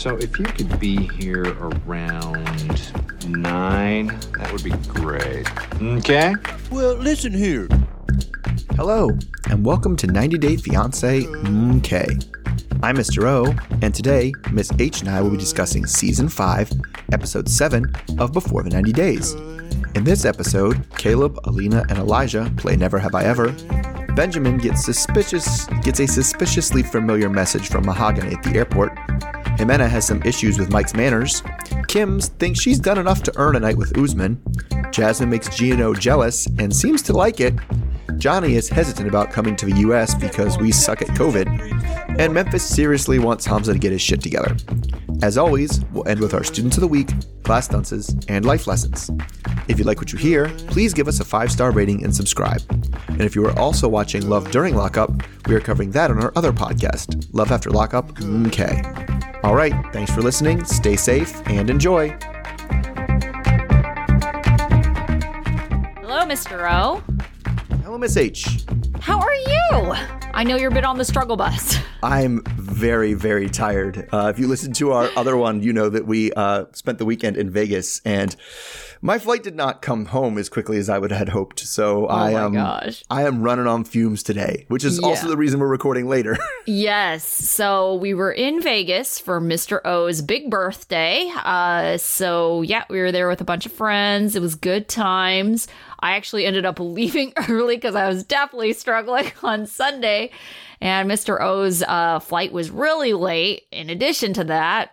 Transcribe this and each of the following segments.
So if you could be here around nine, that would be great. Okay? Well, listen here. Hello, and welcome to 90 Day Fiance MK. I'm Mr. O, and today, Miss H and I will be discussing Season 5, Episode 7 of Before the 90 Days. In this episode, Caleb, Alina, and Elijah play Never Have I Ever. Benjamin gets suspicious gets a suspiciously familiar message from Mahogany at the airport. Ximena has some issues with Mike's manners. Kim's thinks she's done enough to earn a night with Usman. Jasmine makes Gino jealous and seems to like it. Johnny is hesitant about coming to the US because we suck at COVID. And Memphis seriously wants Hamza to get his shit together. As always, we'll end with our Students of the Week, class dunces, and life lessons. If you like what you hear, please give us a five star rating and subscribe. And if you are also watching Love During Lockup, we are covering that on our other podcast, Love After Lockup. Mm, okay. All right, thanks for listening, stay safe, and enjoy. Hello, Mr. O. Hello, Miss H. How are you? I know you're a bit on the struggle bus. I'm very, very tired. Uh, if you listen to our other one, you know that we uh, spent the weekend in Vegas, and my flight did not come home as quickly as I would had hoped. So I am, gosh. I am running on fumes today, which is also the reason we're recording later. yes. So we were in Vegas for Mr. O's big birthday. Uh, so yeah, we were there with a bunch of friends. It was good times. I actually ended up leaving early because I was definitely struggling on Sunday. And Mr. O's uh, flight was really late. In addition to that,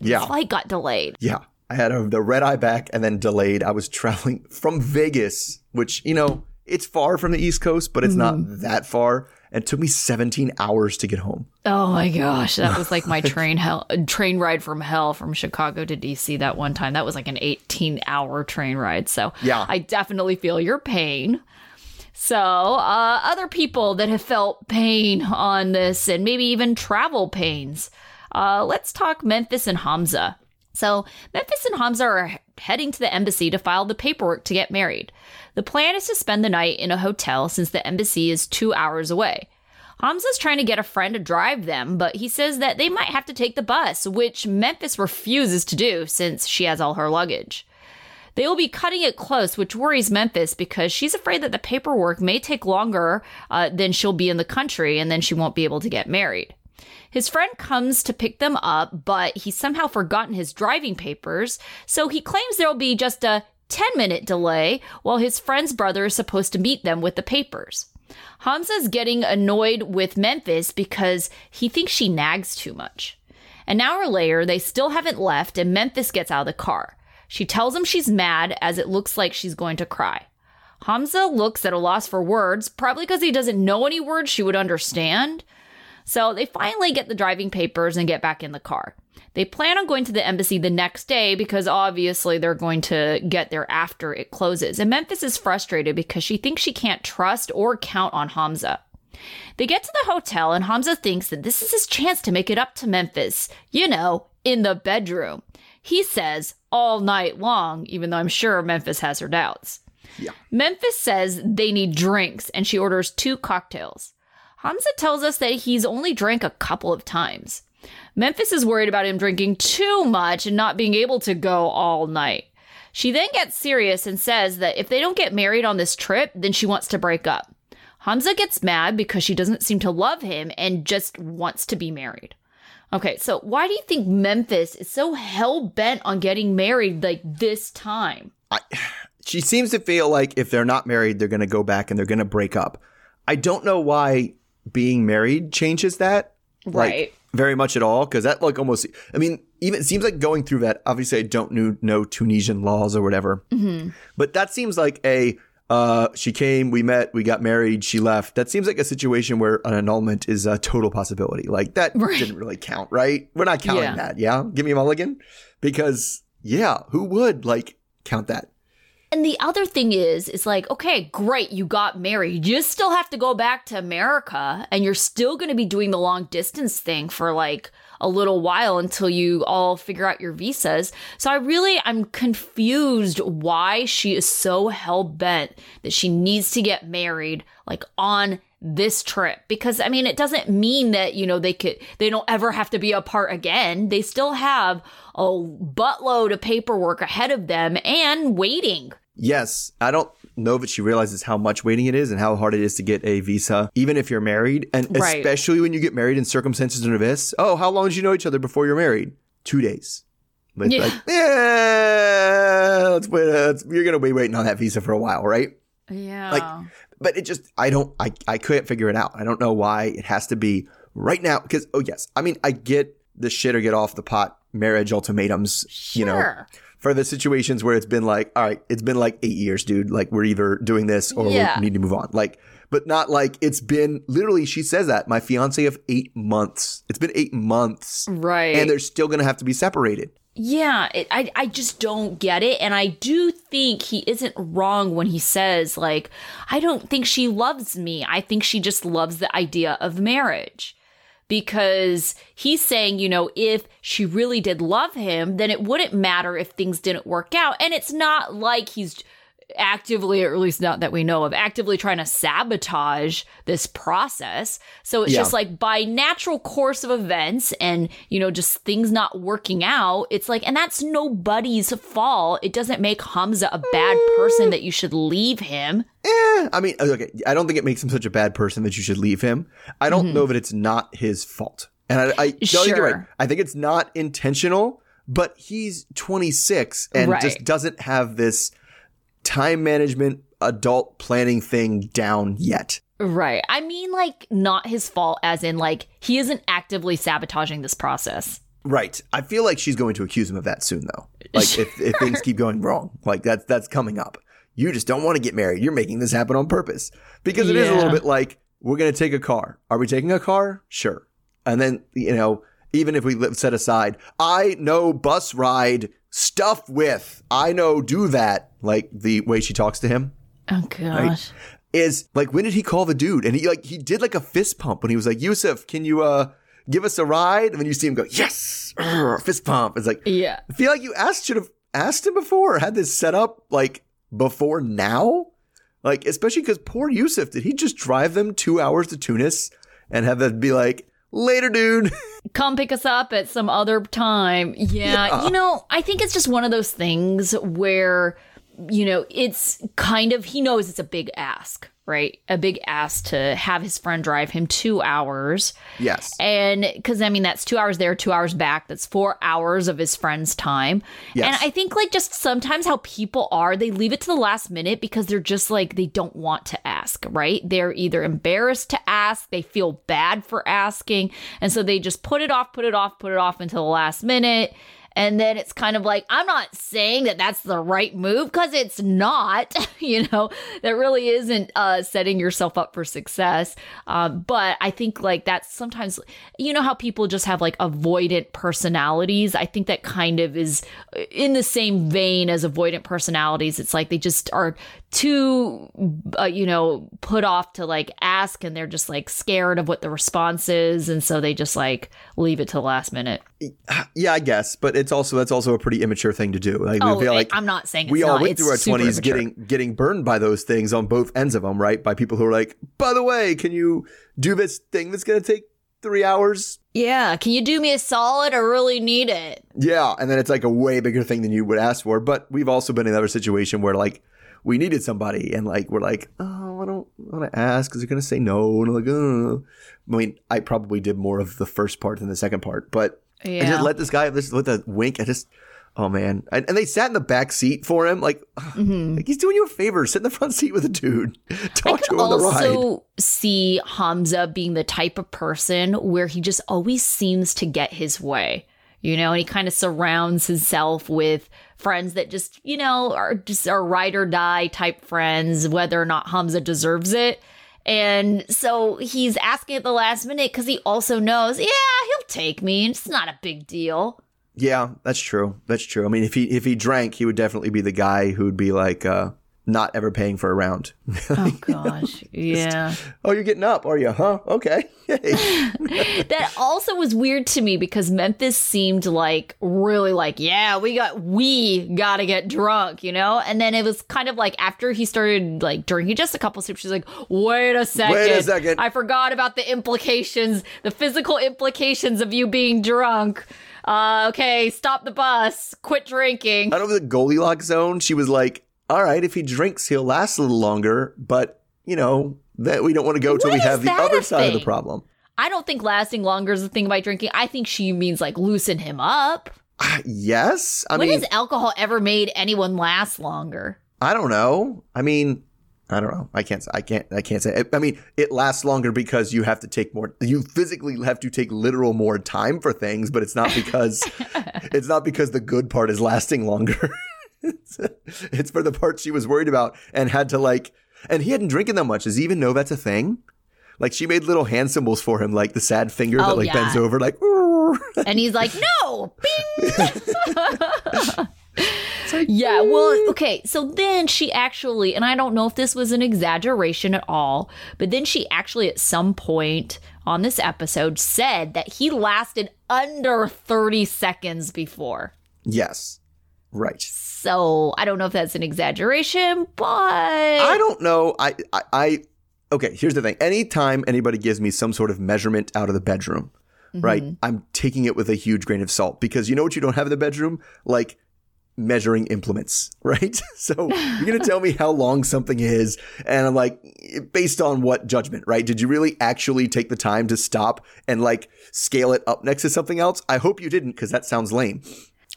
yeah, flight got delayed. yeah. I had a, the red eye back and then delayed. I was traveling from Vegas, which you know it's far from the East Coast, but it's not that far. And it took me 17 hours to get home. Oh my gosh, that was like my train hell train ride from hell from Chicago to DC that one time. That was like an 18-hour train ride. So, Yeah. I definitely feel your pain. So, uh, other people that have felt pain on this and maybe even travel pains. Uh, let's talk Memphis and Hamza. So, Memphis and Hamza are heading to the embassy to file the paperwork to get married. The plan is to spend the night in a hotel since the embassy is two hours away. Hamza's trying to get a friend to drive them, but he says that they might have to take the bus, which Memphis refuses to do since she has all her luggage. They will be cutting it close, which worries Memphis because she's afraid that the paperwork may take longer uh, than she'll be in the country and then she won't be able to get married. His friend comes to pick them up, but he's somehow forgotten his driving papers, so he claims there'll be just a 10 minute delay while his friend's brother is supposed to meet them with the papers. Hamza's getting annoyed with Memphis because he thinks she nags too much. An hour later, they still haven't left, and Memphis gets out of the car. She tells him she's mad as it looks like she's going to cry. Hamza looks at a loss for words, probably because he doesn't know any words she would understand. So they finally get the driving papers and get back in the car. They plan on going to the embassy the next day because obviously they're going to get there after it closes. And Memphis is frustrated because she thinks she can't trust or count on Hamza. They get to the hotel and Hamza thinks that this is his chance to make it up to Memphis, you know, in the bedroom. He says all night long, even though I'm sure Memphis has her doubts. Yeah. Memphis says they need drinks and she orders two cocktails. Hamza tells us that he's only drank a couple of times. Memphis is worried about him drinking too much and not being able to go all night. She then gets serious and says that if they don't get married on this trip, then she wants to break up. Hamza gets mad because she doesn't seem to love him and just wants to be married. Okay, so why do you think Memphis is so hell bent on getting married like this time? she seems to feel like if they're not married, they're going to go back and they're going to break up. I don't know why being married changes that. like, Right. very much at all. Cause that like almost, I mean, even it seems like going through that, obviously I don't know, know Tunisian laws or whatever, but that seems like a, uh, she came, we met, we got married, she left. That seems like a situation where an annulment is a total possibility. Like that Right. didn't really count, right? We're not counting Yeah. that. Yeah. Give me a mulligan because yeah, who would like count that? And the other thing is, is like, okay, great, you got married. You still have to go back to America and you're still going to be doing the long distance thing for like a little while until you all figure out your visas. So I really, I'm confused why she is so hell bent that she needs to get married like on this trip because I mean it doesn't mean that you know they could they don't ever have to be apart again. They still have a buttload of paperwork ahead of them and waiting. Yes, I don't know that she realizes how much waiting it is and how hard it is to get a visa, even if you're married, and Right. especially when you get married in circumstances under this. Oh, how long did you know each other before you're married? Two days. But Yeah. like, yeah, let's wait. Uh, let's- you're gonna be waiting on that visa for a while, right? Yeah. Like, but it just, I don't, I, I couldn't figure it out. I don't know why it has to be right now. Because, oh, yes, I mean, I get the shit or get off the pot marriage ultimatums, you know, for the situations where it's been like, all right, it's been like eight years, dude. Like, we're either doing this or Yeah. we need to move on. Like, but not like it's been literally, she says that my fiance of eight months. It's been eight months. right. And they're still going to have to be separated. Yeah, it, I I just don't get it, and I do think he isn't wrong when he says like I don't think she loves me. I think she just loves the idea of marriage. Because he's saying, you know, if she really did love him, then it wouldn't matter if things didn't work out. And it's not like he's actively, or at least not that we know of, actively trying to sabotage this process. So it's Yeah. just like by natural course of events and, you know, just things not working out, it's like, and that's nobody's fault. It doesn't make Hamza a bad person that you should leave him. Eh, I mean, okay, I don't think it makes him such a bad person that you should leave him. I don't know that it's not his fault. And I, I think you're right. Mm-hmm. Sure. I think it's not intentional, but he's 26 and Right. just doesn't have this time management, adult planning thing down yet. Right. I mean, like, not his fault, as in, like, he isn't actively sabotaging this process. Right. I feel like she's going to accuse him of that soon, though. Like if, if things keep going wrong, like that's that's coming up. You just don't want to get married. You're making this happen on purpose because it is a little bit like we're going to take a car. Are we taking a car? Sure. And then you know, even if we set aside, I know bus ride stuff with. I know do that. Like the way she talks to him Oh, gosh. is like when did he call the dude? And he like he did like a fist pump when he was like, Yusuf, can you uh give us a ride? And then you see him go, Yes, Urgh, fist pump. It's like Yeah. I feel like you asked should have asked him before or had this set up like before now. Like, especially because poor Yusuf, did he just drive them two hours to Tunis and have them be like, later, dude? come pick us up at some other time. Yeah, Yeah. you know, I think it's just one of those things where, you know, it's kind of, he knows it's a big ask, right? A big ask to have his friend drive him two hours. yes. And because I mean, that's two hours there, two hours back. That's four hours of his friend's time. Yes. And I think, like, just sometimes how people are, they leave it to the last minute because they're just like, they don't want to ask, right? They're either embarrassed to ask, they feel bad for asking. And so they just put it off, put it off, put it off until the last minute. And then it's kind of like, I'm not saying that that's the right move because it's not, you know, that really isn't uh, setting yourself up for success. Um, but I think like that's sometimes, you know, how people just have like avoidant personalities. I think that kind of is in the same vein as avoidant personalities. It's like they just are too, uh, you know, put off to like ask and they're just like scared of what the response is. And so they just like leave it to the last minute. Yeah, I guess. But it's also, that's also a pretty immature thing to do. Like, Oh, feel like I'm not saying it's we all not. went It's through our 20s immature. getting getting burned by those things on both ends of them, right? By people who are like, by the way, can you do this thing that's going to take three hours? Yeah, can you do me a solid? I really need it. Yeah, and then it's like a way bigger thing than you would ask for. But we've also been in another situation where like we needed somebody, and like we're like, oh, I don't want to ask because they're gonna say no, and I'm like, oh. I mean, I probably did more of the first part than the second part, but I just let this guy just with a wink. I just, oh man, and, and they sat in the back seat for him, like, mm-hmm. like he's doing you a favor. Sit in the front seat with a dude, talk to him on the ride. also see Hamza being the type of person where he just always seems to get his way, you know, and he kind of surrounds himself with friends that just, you know, are just are ride or die type friends, whether or not Hamza deserves it. And so he's asking at the last minute because he also knows, yeah, he'll take me. and It's not a big deal. Yeah, that's true. That's true. I mean, if he if he drank, he would definitely be the guy who'd be like, uh, not ever paying for a round. Oh gosh. Yeah. oh, you're getting up, are you? Huh? Okay. That also was weird to me because Memphis seemed like really like, yeah, we got we gotta get drunk, you know? And then it was kind of like after he started like drinking just a couple sips, she's like, wait a second. Wait a second. I forgot about the implications, the physical implications of you being drunk. Uh, okay, stop the bus, quit drinking. Out of the Goldilocks zone, she was like, all right, if he drinks, he'll last a little longer, but, you know, that we don't want to go till we have the other side of the problem. I don't think lasting longer is the thing by drinking. I think she means like loosen him up. Ah, yes. I when mean, has alcohol ever made anyone last longer? I don't know. I mean, I don't know. I can't. I can't. I can't say. I mean, it lasts longer because you have to take more. You physically have to take literal more time for things, but it's not because it's not because the good part is lasting longer. it's, for the part she was worried about and had to like. And he hadn't drinking that much. Does he even know that's a thing? Like she made little hand symbols for him, like the sad finger Oh, that like yeah. bends over, like. And he's like, no, bing. yeah, well, okay. So then she actually, and I don't know if this was an exaggeration at all, but then she actually, at some point on this episode, said that he lasted under 30 seconds before. Yes, right. So I don't know if that's an exaggeration, but I don't know. I, I, I, okay, here's the thing. Anytime anybody gives me some sort of measurement out of the bedroom, right, mm-hmm. I'm taking it with a huge grain of salt because you know what you don't have in the bedroom? Like measuring implements, right? so you're going to tell me how long something is. And I'm like, based on what judgment, right? Did you really actually take the time to stop and like scale it up next to something else? I hope you didn't because that sounds lame.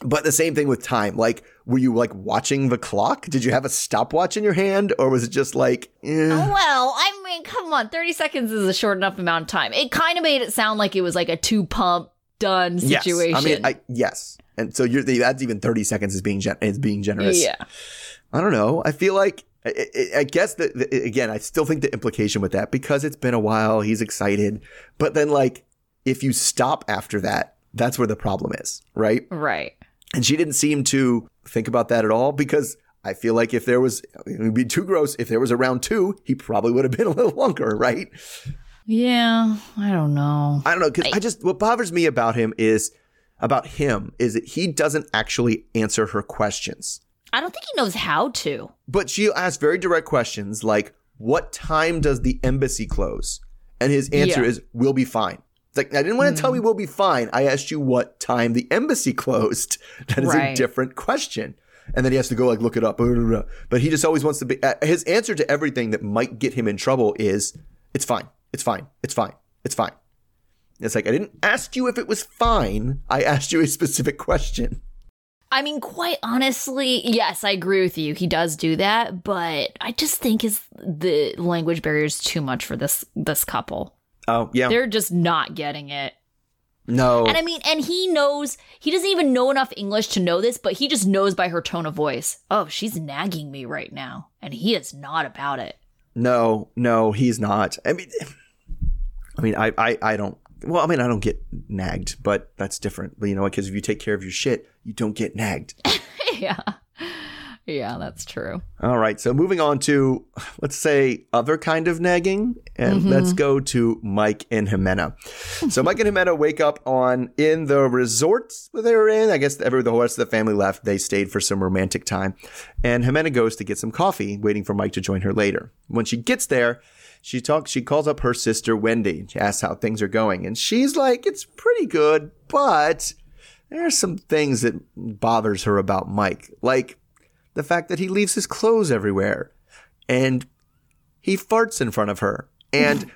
But the same thing with time. Like, were you like watching the clock? Did you have a stopwatch in your hand, or was it just like, eh? Well, I mean, come on. 30 seconds is a short enough amount of time. It kind of made it sound like it was like a two pump done situation. Yes. I mean, I, yes. And so you're that's even thirty seconds is being gen- is being generous. yeah. I don't know. I feel like I, I- I guess that- again, I still think the implication with that because it's been a while, he's excited, but then like if you stop after that, that's where the problem is, right? Right. And she didn't seem to think about that at all because I feel like if there was, it would be too gross. If there was a round two, he probably would have been a little longer, right? Yeah. I don't know. I don't know because I, just what bothers me about him is about him is that he doesn't actually answer her questions. I don't think he knows how to. But she asks very direct questions like, "What time does the embassy close?" And his answer Yeah. is, "We'll be fine." It's like I didn't want to tell me we'll be fine. I asked you what time the embassy closed. That is a different question. And then he has to go like look it up. But he just always wants to be. Uh, his answer to everything that might get him in trouble is, "It's fine. It's fine. It's fine. It's fine." It's like I didn't ask you if it was fine. I asked you a specific question. I mean, quite honestly, yes, I agree with you. He does do that, but I just think his the language barrier is too much for this this couple. Oh yeah, They're just not getting it. no. And I mean, and he knows he doesn't even know enough English to know this, but he just knows by her tone of voice. Oh, she's nagging me right now, and he is not about it. No, no, he's not. I mean, I mean, I, I, I don't. Well, I mean, I don't get nagged, but that's different. But you know, what? because if you take care of your shit, you don't get nagged. yeah. Yeah, that's true. All right, so moving on to let's say other kind of nagging, and mm-hmm. let's go to Mike and Ximena. so Mike and Ximena wake up on in the resort they were in. I guess every the rest of the family left. They stayed for some romantic time, and Ximena goes to get some coffee, waiting for Mike to join her later. When she gets there, she talks. She calls up her sister Wendy. She asks how things are going, and she's like, "It's pretty good, but." There are some things that bothers her about Mike, like the fact that he leaves his clothes everywhere and he farts in front of her. And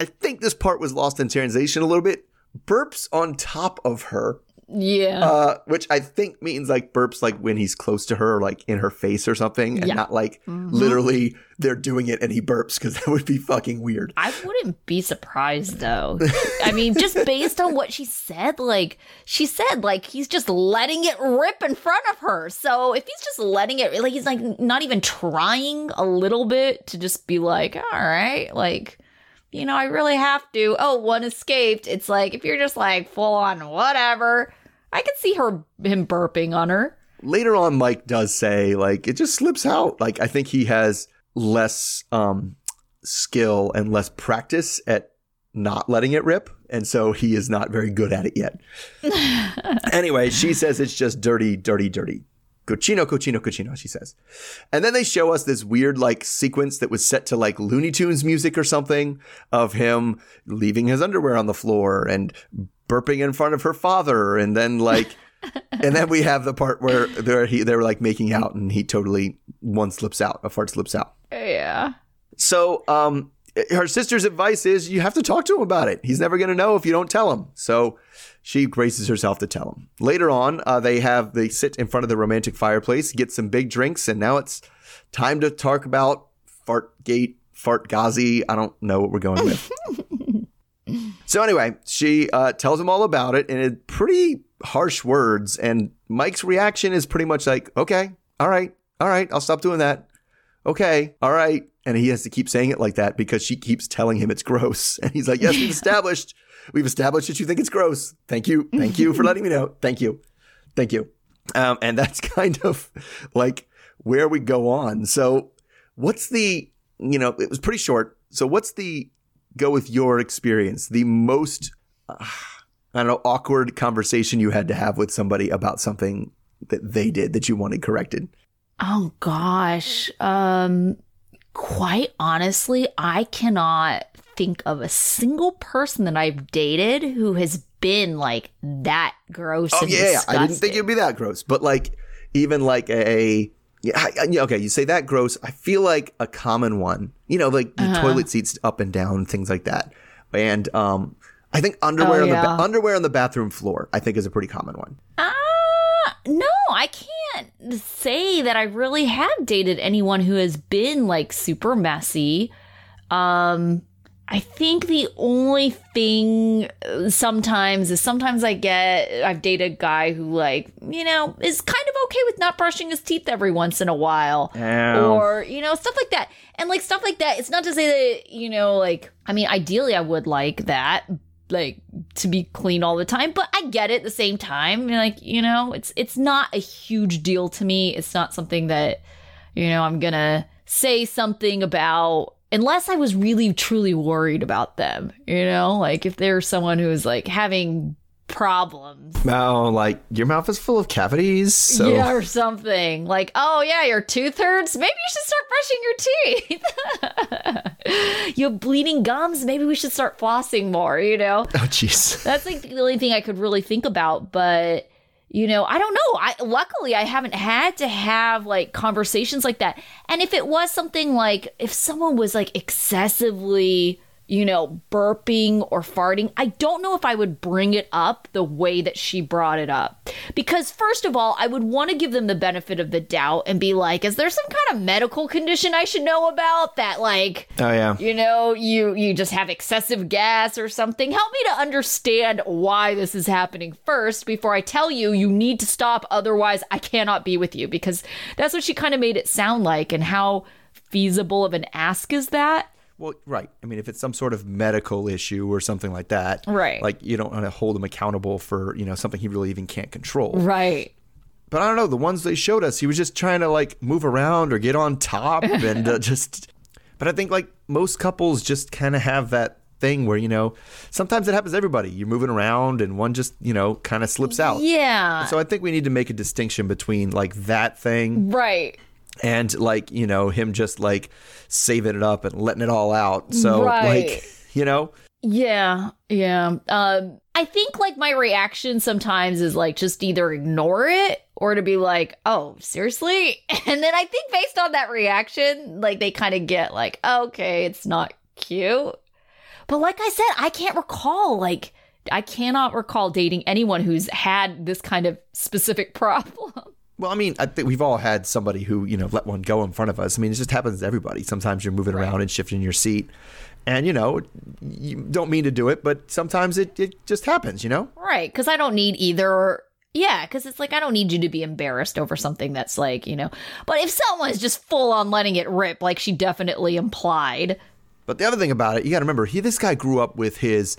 I think this part was lost in translation a little bit. Burps on top of her, Yeah. uh, which I think means like burps like when he's close to her, like in her face or something, and Yeah. not like literally they're doing it and he burps because that would be fucking weird. I wouldn't be surprised though. I mean, just based on what she said, like she said, like he's just letting it rip in front of her. So if he's just letting it, like he's like not even trying a little bit to just be like, all right, like you know, I really have to. Oh, one escaped. It's like if you're just like full on whatever, I could see her him burping on her. later on, Mike does say like it just slips out. Like I think he has less um, skill and less practice at not letting it rip, and so he is not very good at it yet. anyway, she says it's just dirty, dirty, dirty. Cochino, cochino, cochino, she says. And then they show us this weird like sequence that was set to like Looney Tunes music or something of him leaving his underwear on the floor and burping in front of her father. And then like, and then we have the part where they're, he, they're like making out and he totally, one slips out, a fart slips out. Yeah. So, um, her sister's advice is you have to talk to him about it. He's never going to know if you don't tell him. So she braces herself to tell him. Later on, uh, they have they sit in front of the romantic fireplace, get some big drinks, and now it's time to talk about Fartgate, Fartgazi. I don't know what we're going with. so anyway, she uh, tells him all about it in pretty harsh words, and Mike's reaction is pretty much like, "Okay, all right, all right, I'll stop doing that. Okay, all right." And he has to keep saying it like that because she keeps telling him it's gross. And he's like, Yes, we've established, we've established that you think it's gross. Thank you. Thank you for letting me know. Thank you. Thank you. Um, and that's kind of like where we go on. So, what's the, you know, it was pretty short. So, what's the go with your experience, the most, uh, I don't know, awkward conversation you had to have with somebody about something that they did that you wanted corrected? Oh gosh. Um quite honestly, I cannot think of a single person that I've dated who has been like that gross. Oh and yeah, disgusting. I didn't think it'd be that gross, but like even like a yeah, yeah, okay, you say that gross. I feel like a common one, you know, like the Uh-huh. toilet seats up and down, things like that, and um, I think underwear Oh, on the ba- underwear on the bathroom floor. I think is a pretty common one. Ah, no, I can't say that I really have dated anyone who has been like super messy. Um, I think the only thing uh, sometimes is sometimes I get I've dated a guy who like you know is kind of okay with not brushing his teeth every once in a while Ow. or you know stuff like that and like stuff like that it's not to say that you know like i mean ideally i would like that like to be clean all the time but i get it at the same time. Like you know it's it's not a huge deal to me. It's not something that you know i'm gonna say something about unless i was really truly worried about them you know? Like if there's someone who's like having problems Oh, like your mouth is full of cavities. So yeah, or something like, oh yeah, your tooth hurts. Maybe you should start brushing your teeth. you have bleeding gums. Maybe we should start flossing more. You know, oh jeez. that's like the only thing I could really think about. But you know, I don't know. I luckily I haven't had to have like conversations like that. And if it was something like if someone was like excessively you know, burping or farting, I don't know if I would bring it up the way that she brought it up. Because, first of all, I would want to give them the benefit of the doubt and be like, is there some kind of medical condition I should know about that, like, Oh yeah. you know you you just have excessive gas or something help me to understand why this is happening first before i tell you you need to stop otherwise i cannot be with you because that's what she kind of made it sound like and how feasible of an ask is that Well, right. I mean, if it's some sort of medical issue or something like that, Right. Like you don't want to hold him accountable for you know something he really even can't control. right But I don't know. The ones they showed us, he was just trying to like move around or get on top and uh, just. But I think like most couples just kind of have that thing where you know sometimes it happens to everybody. You're moving around and one just you know kind of slips out. yeah So I think we need to make a distinction between like that thing right and like you know him just like saving it up and letting it all out. So Right. like you know Yeah, yeah. Um, I think like my reaction sometimes is like just either ignore it or to be like, "Oh, seriously?" And then I think based on that reaction, like they kind of get like, "Okay, it's not cute." But like I said, I can't recall like I cannot recall dating anyone who's had this kind of specific problem. Well, I mean, I think we've all had somebody who, you know, let one go in front of us. I mean, it just happens to everybody. Sometimes you're moving around and shifting your seat. And, you know, you don't mean to do it, but sometimes it, it just happens, you know? Right, because I don't need either. Yeah, because it's like I don't need you to be embarrassed over something that's like, you know. But if someone's just full on letting it rip, like she definitely implied. But the other thing about it, you got to remember, he this guy grew up with his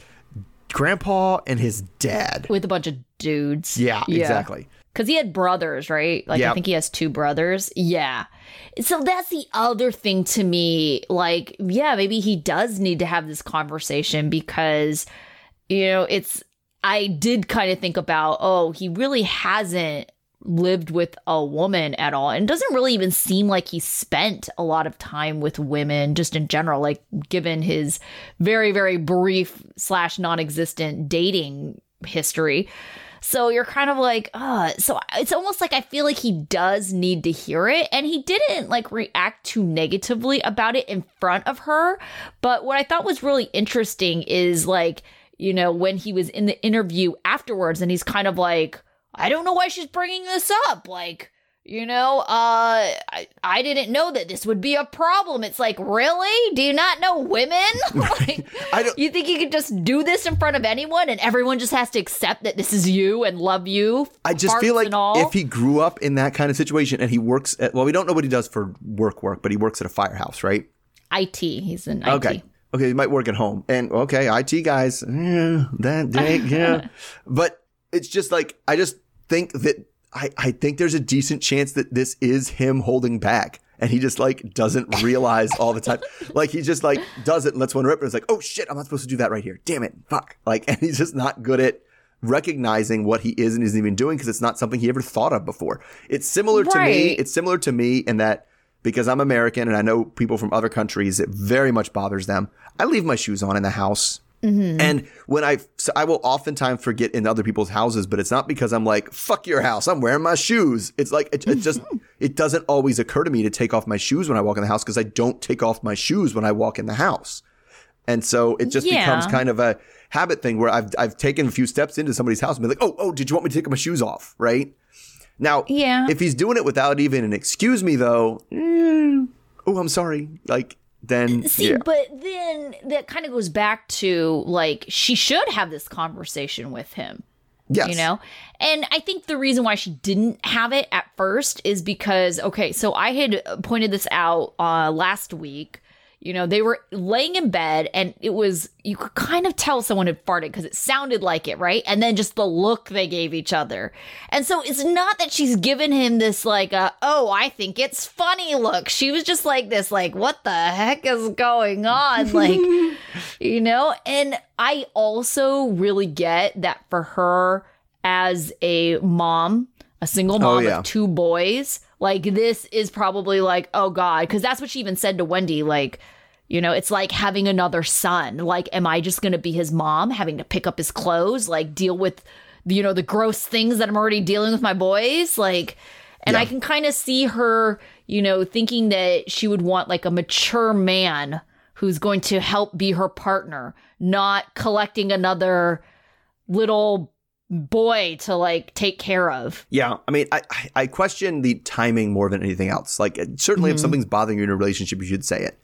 grandpa and his dad. with a bunch of dudes. Yeah, exactly. Because he had brothers, right? Like, I think he has two brothers. Yeah. So that's the other thing to me. Like, yeah, maybe he does need to have this conversation because, you know, it's, I did kind of think about, oh, he really hasn't lived with a woman at all. And doesn't really even seem like he spent a lot of time with women just in general, like, given his very, very brief slash non existent dating history. So you're kind of like, uh, so it's almost like I feel like he does need to hear it. And he didn't like react too negatively about it in front of her. But what I thought was really interesting is like, you know, when he was in the interview afterwards and he's kind of like, I don't know why she's bringing this up. Like, you know, uh, I, I didn't know that this would be a problem. It's like, really? Do you not know women? like, I don't- you think you could just do this in front of anyone and everyone just has to accept that this is you and love you? I just feel like if he grew up in that kind of situation and he works at, well, we don't know what he does for work work, but he works at a firehouse, right? IT, he's in IT. Okay. Okay, he might work at home. And okay, IT guys, yeah, that day, yeah. but it's just like I just think that I, I think there's a decent chance that this is him holding back. And he just like doesn't realize all the time. Like he just like does it and lets one rip and it's like, oh shit, I'm not supposed to do that right here. Damn it. Fuck. Like and he's just not good at recognizing what he is and isn't even doing because it's not something he ever thought of before. It's similar to me. It's similar to me in that because I'm American and I know people from other countries, it very much bothers them. I leave my shoes on in the house. And when I, so I will oftentimes forget in other people's houses, but it's not because I'm like, fuck your house. I'm wearing my shoes. It's like, it, it just, it doesn't always occur to me to take off my shoes when I walk in the house because I don't take off my shoes when I walk in the house. And so it just Yeah. becomes kind of a habit thing where I've, I've taken a few steps into somebody's house and be like, oh, oh, did you want me to take my shoes off? Right. Now, Yeah. if he's doing it without even an excuse me though, eh, oh, I'm sorry. Like, then, See, yeah. but then that kind of goes back to like she should have this conversation with him. yes. you know and i think the reason why she didn't have it at first is because okay so i had pointed this out uh last week you know they were laying in bed and it was you could kind of tell someone had farted because it sounded like it right? And then just the look they gave each other. And so it's not that she's given him this like uh, oh i think it's funny look. She was just like this like what the heck is going on? Like you know? And i also really get that for her as a mom a single mom Oh, yeah. of two boys like this is probably like oh god. Because that's what she even said to wendy like you know it's like having another son. Like am i just gonna be his mom having to pick up his clothes like deal with you know the gross things that i'm already dealing with my boys? Like and i can kind of see her you know thinking that she would want like a mature man who's going to help be her partner not collecting another little boy to like take care of. Yeah, I mean, I I- question the timing more than anything else. Like, certainly, if mm-hmm. something's bothering you in a relationship, you should say it.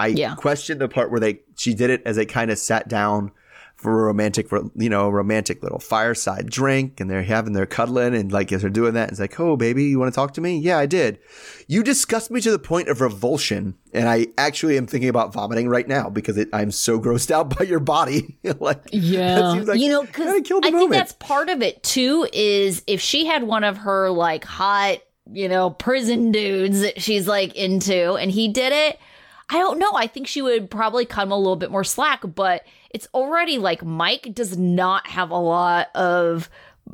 I Yeah. question the part where they she did it as they kind of sat down for a romantic, you know, romantic little fireside drink, and they're having their cuddling, and like as they're doing that, it's like, oh, baby, you want to talk to me? Yeah, I did. You disgust me to the point of revulsion, and I actually am thinking about vomiting right now because it, I'm so grossed out by your body. like, seems like- you know, because I think that's part of it too. Is if she had one of her like hot, you know, prison dudes that she's like into, and he did it, I don't know. I think she would probably cut him a little bit more slack. But it's already like Mike does not have a lot of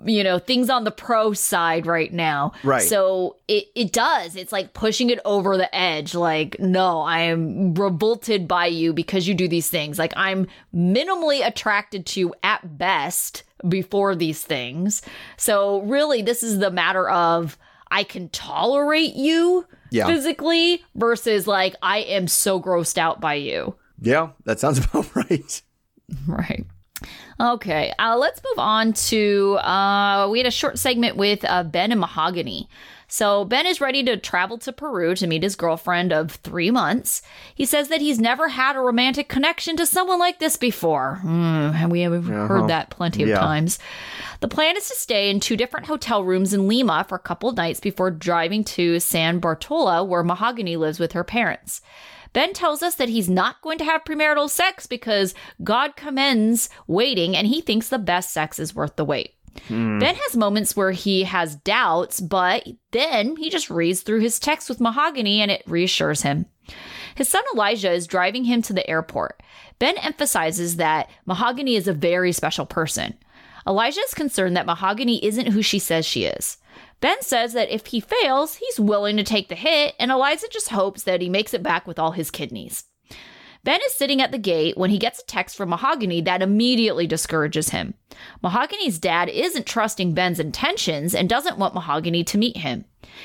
you know things on the pro side right now Right. so it, it does it's like pushing it over the edge like no i am revolted by you because you do these things like i'm minimally attracted to you at best before these things so really this is the matter of i can tolerate you Yeah. physically versus like i am so grossed out by you yeah, that sounds about right. Right. Okay, uh, let's move on to. Uh, we had a short segment with uh, Ben and Mahogany. So, Ben is ready to travel to Peru to meet his girlfriend of three months. He says that he's never had a romantic connection to someone like this before. Hmm, and we have heard that plenty of Yeah. times. The plan is to stay in two different hotel rooms in Lima for a couple of nights before driving to San Bartolo, where Mahogany lives with her parents. Ben tells us that he's not going to have premarital sex because God commends waiting and he thinks the best sex is worth the wait. Hmm. Ben has moments where he has doubts, but then he just reads through his text with Mahogany and it reassures him. His son Elijah is driving him to the airport. Ben emphasizes that Mahogany is a very special person. Elijah is concerned that Mahogany isn't who she says she is. Ben says that if he fails, he's willing to take the hit, and Elijah just hopes that he makes it back with all his kidneys. Ben is sitting at the gate when he gets a text from Mahogany that immediately discourages him. Mahogany's dad isn't trusting Ben's intentions and doesn't want Mahogany to meet him.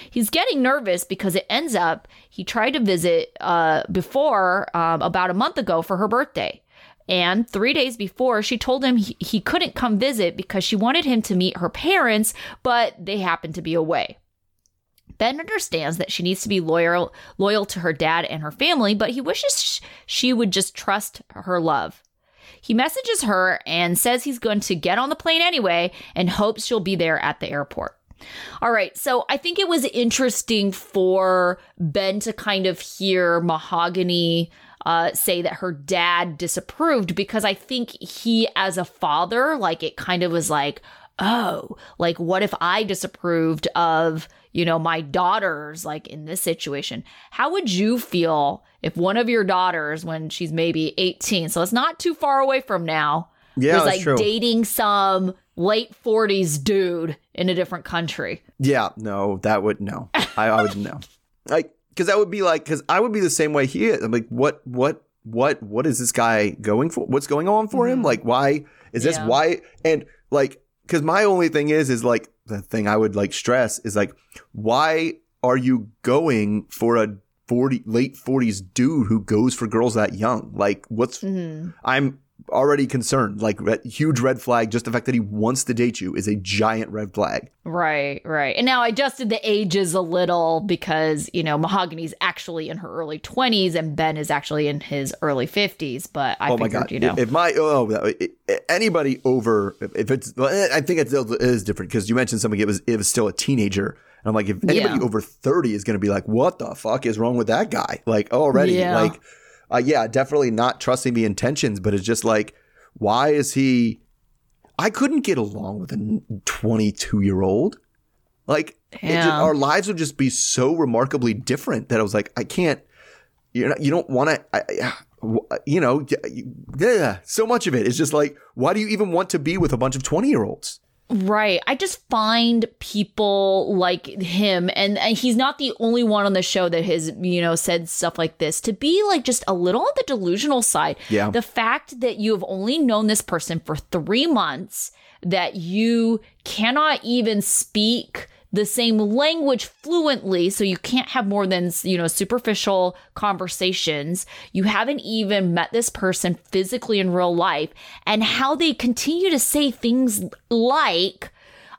He's getting nervous because it ends up he tried to visit uh, before um, about a month ago for her birthday. And three days before, she told him he, he couldn't come visit because she wanted him to meet her parents, but they happened to be away. Ben understands that she needs to be loyal loyal to her dad and her family, but he wishes sh- she would just trust her love. He messages her and says he's going to get on the plane anyway and hopes she'll be there at the airport. All right, so I think it was interesting for Ben to kind of hear Mahogany uh, say that her dad disapproved because I think he, as a father, like it kind of was like, oh, like what if I disapproved of, you know, my daughters, like in this situation? How would you feel if one of your daughters, when she's maybe 18, so it's not too far away from now, Yeah, was like true. dating some late 40s dude in a different country? Yeah, no, that would no. I, I would no. Like, because that would be like, because I would be the same way he is. I'm like, what, what, what, what is this guy going for? What's going on for him? Mm-hmm. Like, why is this Yeah. why? And like, because my only thing is, is like the thing I would like stress is like, why are you going for a 40 late 40s dude who goes for girls that young? Like, what's mm-hmm. I'm already concerned. Like, red, huge red flag. Just the fact that he wants to date you is a giant red flag. Right, right. And now I adjusted the ages a little because, you know, Mahogany's actually in her early 20s and Ben is actually in his early 50s. But I oh my figured, god! you know. If my oh it- it- anybody over if it's I think it's, different because you mentioned somebody it was it was still a teenager. And I'm like, if anybody Yeah. over 30 is going to be like, what the fuck is wrong with that guy? Like already, Yeah. like, uh, yeah, definitely not trusting the intentions, but it's just like, why is he? I couldn't get along with a 22 year old. Like, just- our lives would just be so remarkably different that I was like, I can't. you know, you don't want to. You know, yeah. So much of it is just like, why do you even want to be with a bunch of 20 year olds? Right. I just find people like him, and, and he's not the only one on the show that has, you know, said stuff like this, to be like just a little on the delusional side. Yeah. The fact that you have only known this person for three months, that you cannot even speak the same language fluently so you can't have more than you know superficial conversations. You haven't even met this person physically in real life. And how they continue to say things like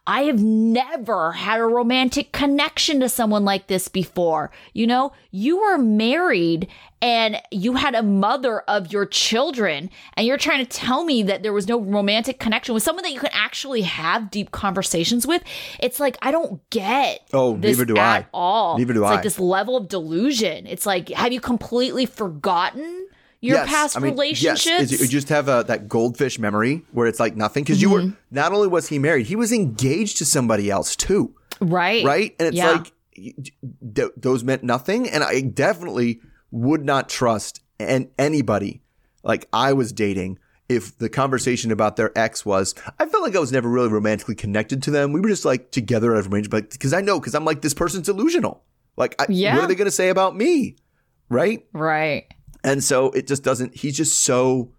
I have never had a romantic connection to someone like this before. You know, you were married and you had a mother of your children, and you're trying to tell me that there was no romantic connection with someone that you can actually have deep conversations with. It's like, I don't get Oh, this neither do at I. all. Neither do it's I. like this level of delusion. It's like, have you completely forgotten your Yes, past I mean, relationships? Yes, you just have uh, that goldfish memory where it's like nothing because you were Mm-hmm. not only was he married, he was engaged to somebody else too, right. right? And it's Yeah. like th- those meant nothing, and I definitely would not trust and anybody like I was dating if the conversation about their ex was I felt like I was never really romantically connected to them. We were just like together as arrangement because I know because I'm like this person's delusional. Like, I, Yeah. what are they going to say about me? Right? Right. And so it just doesn't, he's just so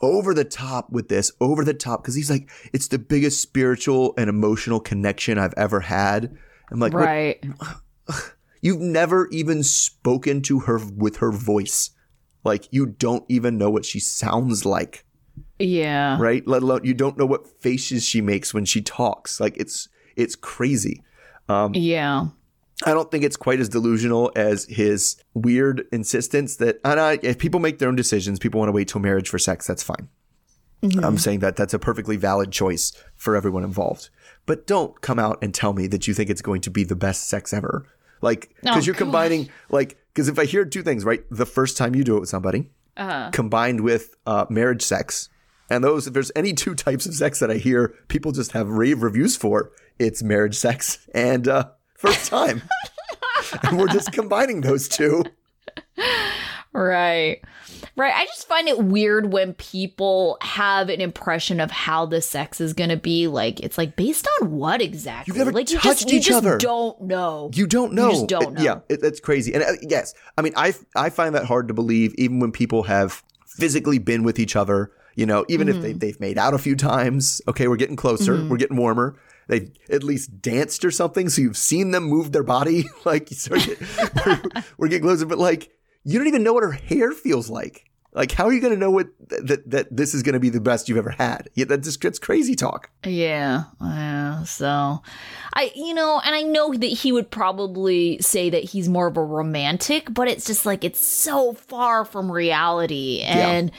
over the top with this, over the top, because he's like, it's the biggest spiritual and emotional connection I've ever had. I'm like, what- Right. you've never even spoken to her with her voice. Like, you don't even know what she sounds like, Yeah. right? Let alone, you don't know what faces she makes when she talks. Like, it's, it's crazy. Um, yeah. I don't think it's quite as delusional as his weird insistence that and I, if people make their own decisions, people want to wait till marriage for sex, that's fine. I'm saying that that's a perfectly valid choice for everyone involved. But don't come out and tell me that you think it's going to be the best sex ever. Like, because Oh, you're combining, like, because if I hear two things, right? The first time you do it with somebody, Uh-huh. combined with uh, marriage sex, And those, if there's any two types of sex that I hear people just have rave reviews for, it's marriage sex and uh, first time. and we're just combining those two. Right. Right. I just find it weird when people have an impression of how the sex is going to be. Like, it's like based on what exactly? You've never like, touched you just, each you just other. don't know. You don't know. just don't It- Yeah, it, it's crazy. And uh, yes, I mean, I I find that hard to believe, even when people have physically been with each other. You know, even if Mm-hmm. they they've made out a few times. Okay, we're getting closer. We're getting warmer. They've at least danced or something, so you've seen them move their body. like, get, we're, we're getting closer, but like, you don't even know what her hair feels like. Like, how are you going to know what that that this is going to be the best you've ever had? Yeah, that just gets crazy talk. Yeah, yeah. So, I, you know, and I know that he would probably say that he's more of a romantic, but it's just like it's so far from reality. And,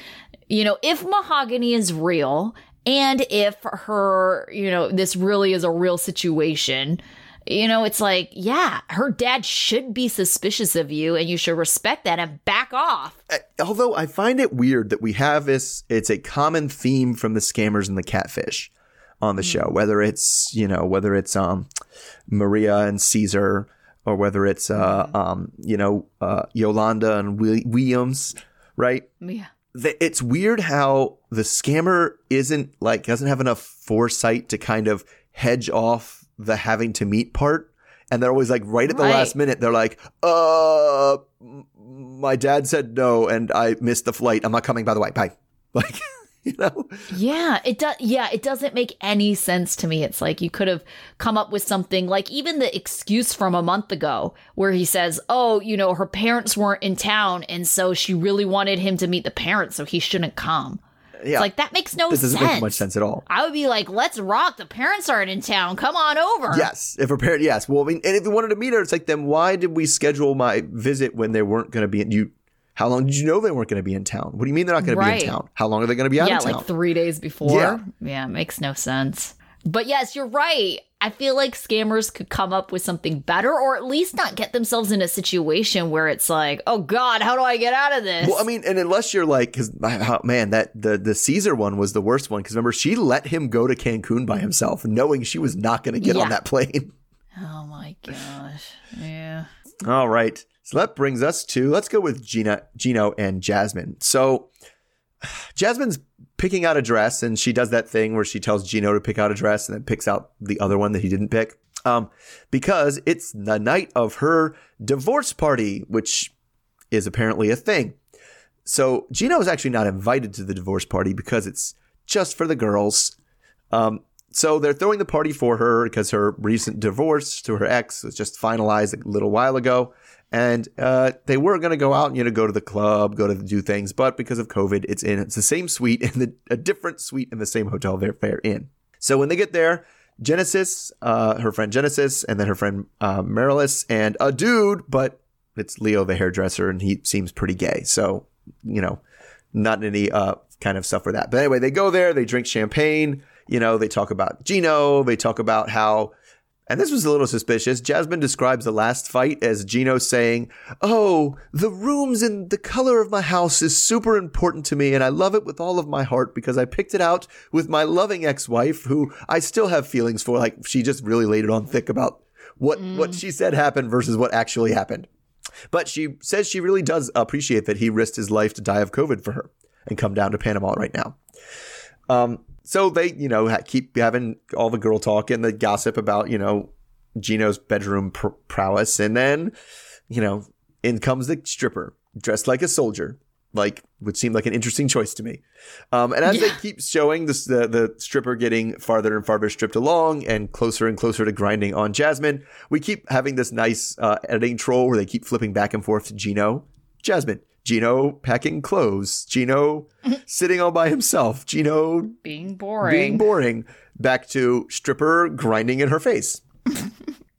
you know, if mahogany is real and if her, you know, this really is a real situation, you know, it's like, yeah, her dad should be suspicious of you and you should respect that and back off. although I find it weird that we have this, it's a common theme from the scammers and the catfish on the show, whether it's, you know, whether it's, um, Maria and Caesar or whether it's, uh, um, you know, uh, Yolanda and Wi- Williams, right? Yeah. It's weird how the scammer isn't like, doesn't have enough foresight to kind of hedge off the having to meet part. And they're always like, right at the Right. last minute, they're like, uh, my dad said no and I missed the flight. I'm not coming, by the way. Bye. Like, you know? Yeah, it does. Yeah, it doesn't make any sense to me. It's like you could have come up with something like even the excuse from a month ago where he says, "Oh, you know, her parents weren't in town, and so she really wanted him to meet the parents, so he shouldn't come." Yeah. It's like that makes no sense. this doesn't sense. make much sense at all. I would be like, "Let's rock! The parents aren't in town. Come on over." Yes. If her parent, yes. Well, I mean, and if you wanted to meet her, it's like, then why did we schedule my visit when they weren't going to be in you? How long did you know they weren't going to be in town? What do you mean they're not going to be in town? How long are they going to be out yeah, of town? Yeah, like three days before. Yeah. Yeah. makes no sense. But yes, you're right. I feel like scammers could come up with something better or at least not get themselves in a situation where it's like, oh God, how do I get out of this? Well, I mean, and unless you're like, because man, that the the Caesar one was the worst one. Because remember, she let him go to Cancun by mm-hmm. himself, knowing she was not going to get Yeah. on that plane. oh my gosh. Yeah. All right, so that brings us to let's go with Gina, Gino, and Jasmine. So Jasmine's picking out a dress, and she does that thing where she tells Gino to pick out a dress, and then picks out the other one that he didn't pick. Um, because it's the night of her divorce party, which is apparently a thing. So Gino is actually not invited to the divorce party because it's just for the girls. Um, so they're throwing the party for her because her recent divorce to her ex was just finalized a little while ago. And uh, they were going to go out and you know go to the club, go to do things, but because of COVID, it's in it's the same suite in the a different suite in the same hotel they're, they're in. So when they get there, Genesis, uh, her friend Genesis, and then her friend uh, Marilis, and a dude, but it's Leo the hairdresser, and he seems pretty gay. So you know, not any uh, kind of stuff for that. But anyway, they go there, they drink champagne. You know, they talk about Gino. They talk about how, and this was a little suspicious. Jasmine describes the last fight as Gino saying, "Oh, the rooms and the color of my house is super important to me, and I love it with all of my heart because I picked it out with my loving ex-wife, who I still have feelings for. Like she just really laid it on thick about what what she said happened versus what actually happened." But she says she really does appreciate that he risked his life to die of COVID for her and come down to Panama right now. Um, so they, you know, keep having all the girl talk and the gossip about, you know, Gino's bedroom pr- prowess. And then, you know, in comes the stripper dressed like a soldier. Like, would seem like an interesting choice to me. Um, and as they keep showing this, the, the stripper getting farther and farther stripped along and closer and closer to grinding on Jasmine, we keep having this nice uh, editing troll where they keep flipping back and forth to Gino, Jasmine, Gino packing clothes, Gino sitting all by himself, Gino Being boring. being boring, back to stripper grinding in her face. you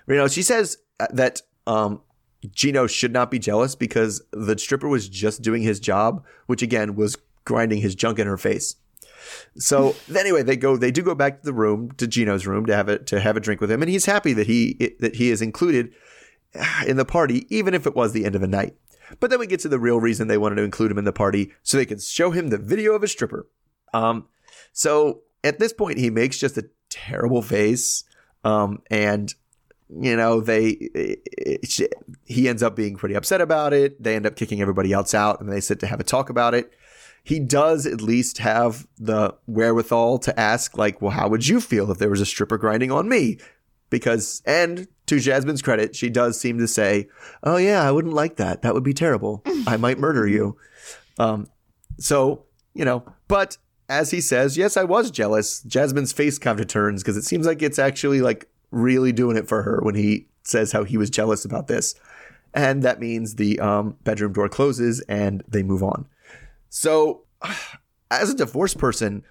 know, she says uh, that um, Gino should not be jealous because the stripper was just doing his job, which again was grinding his junk in her face. So anyway, they go. They do go back to the room, to Gino's room, to have it to have a drink with him, and he's happy that he that he is included uh, in the party, even if it was the end of the night. But then we get to the real reason they wanted to include him in the party, so they could show him the video of a stripper. Um, So at this point, he makes just a terrible face. Um, and you know they it, it, he ends up being pretty upset about it they end up kicking everybody else out and they sit to have a talk about it he does at least have the wherewithal to ask like well how would you feel if there was a stripper grinding on me because and to jasmine's credit she does seem to say oh yeah i wouldn't like that that would be terrible i might murder you um so you know but as he says yes i was jealous jasmine's face kind of turns because it seems like it's actually like really doing it for her when he says how he was jealous about this. And that means the um, bedroom door closes and they move on. So, as a divorced person,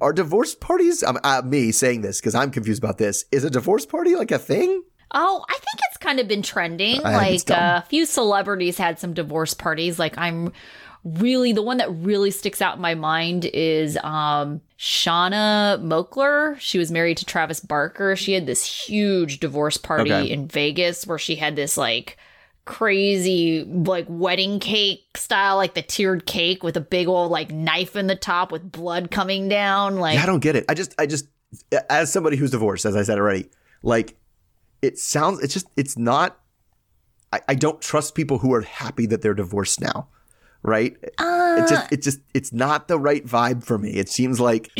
are divorce parties, um, uh, me saying this because I'm confused about this, is a divorce party like a thing? Oh, I think it's kind of been trending. I like dumb. a few celebrities had some divorce parties. Like I'm really the one that really sticks out in my mind is um Shanna Moakler. She was married to Travis Barker. She had this huge divorce party Okay. in Vegas where she had this like crazy like wedding cake style like the tiered cake with a big old like knife in the top with blood coming down like Yeah, I don't get it. I just, I just, as somebody who's divorced, as I said already, like it sounds, it's just, it's not. I, I don't trust people who are happy that they're divorced now, right? uh, it just, it just, it's not the right vibe for me. It seems like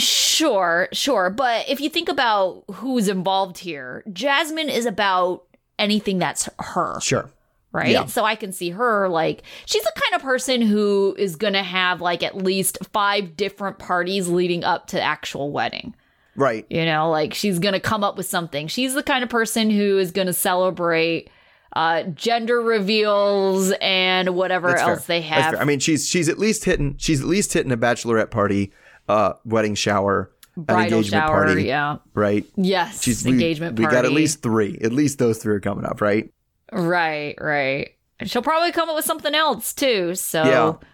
Sure, sure. But if you think about who's involved here, Jasmine is about anything that's her, sure, right? yeah. So I can see her like she's the kind of person who is going to have like at least five different parties leading up to the actual wedding. Right, You know, like she's going to come up with something. She's the kind of person who is going to celebrate uh gender reveals and whatever That's else fair. they have. I mean, she's she's at least hitting she's at least hitting a bachelorette party, uh, wedding shower, an Bridal engagement shower, party, yeah. right? Yes, She's engagement we, party. got at least three. At least those three are coming up, right? Right, right. And she'll probably come up with something else too. So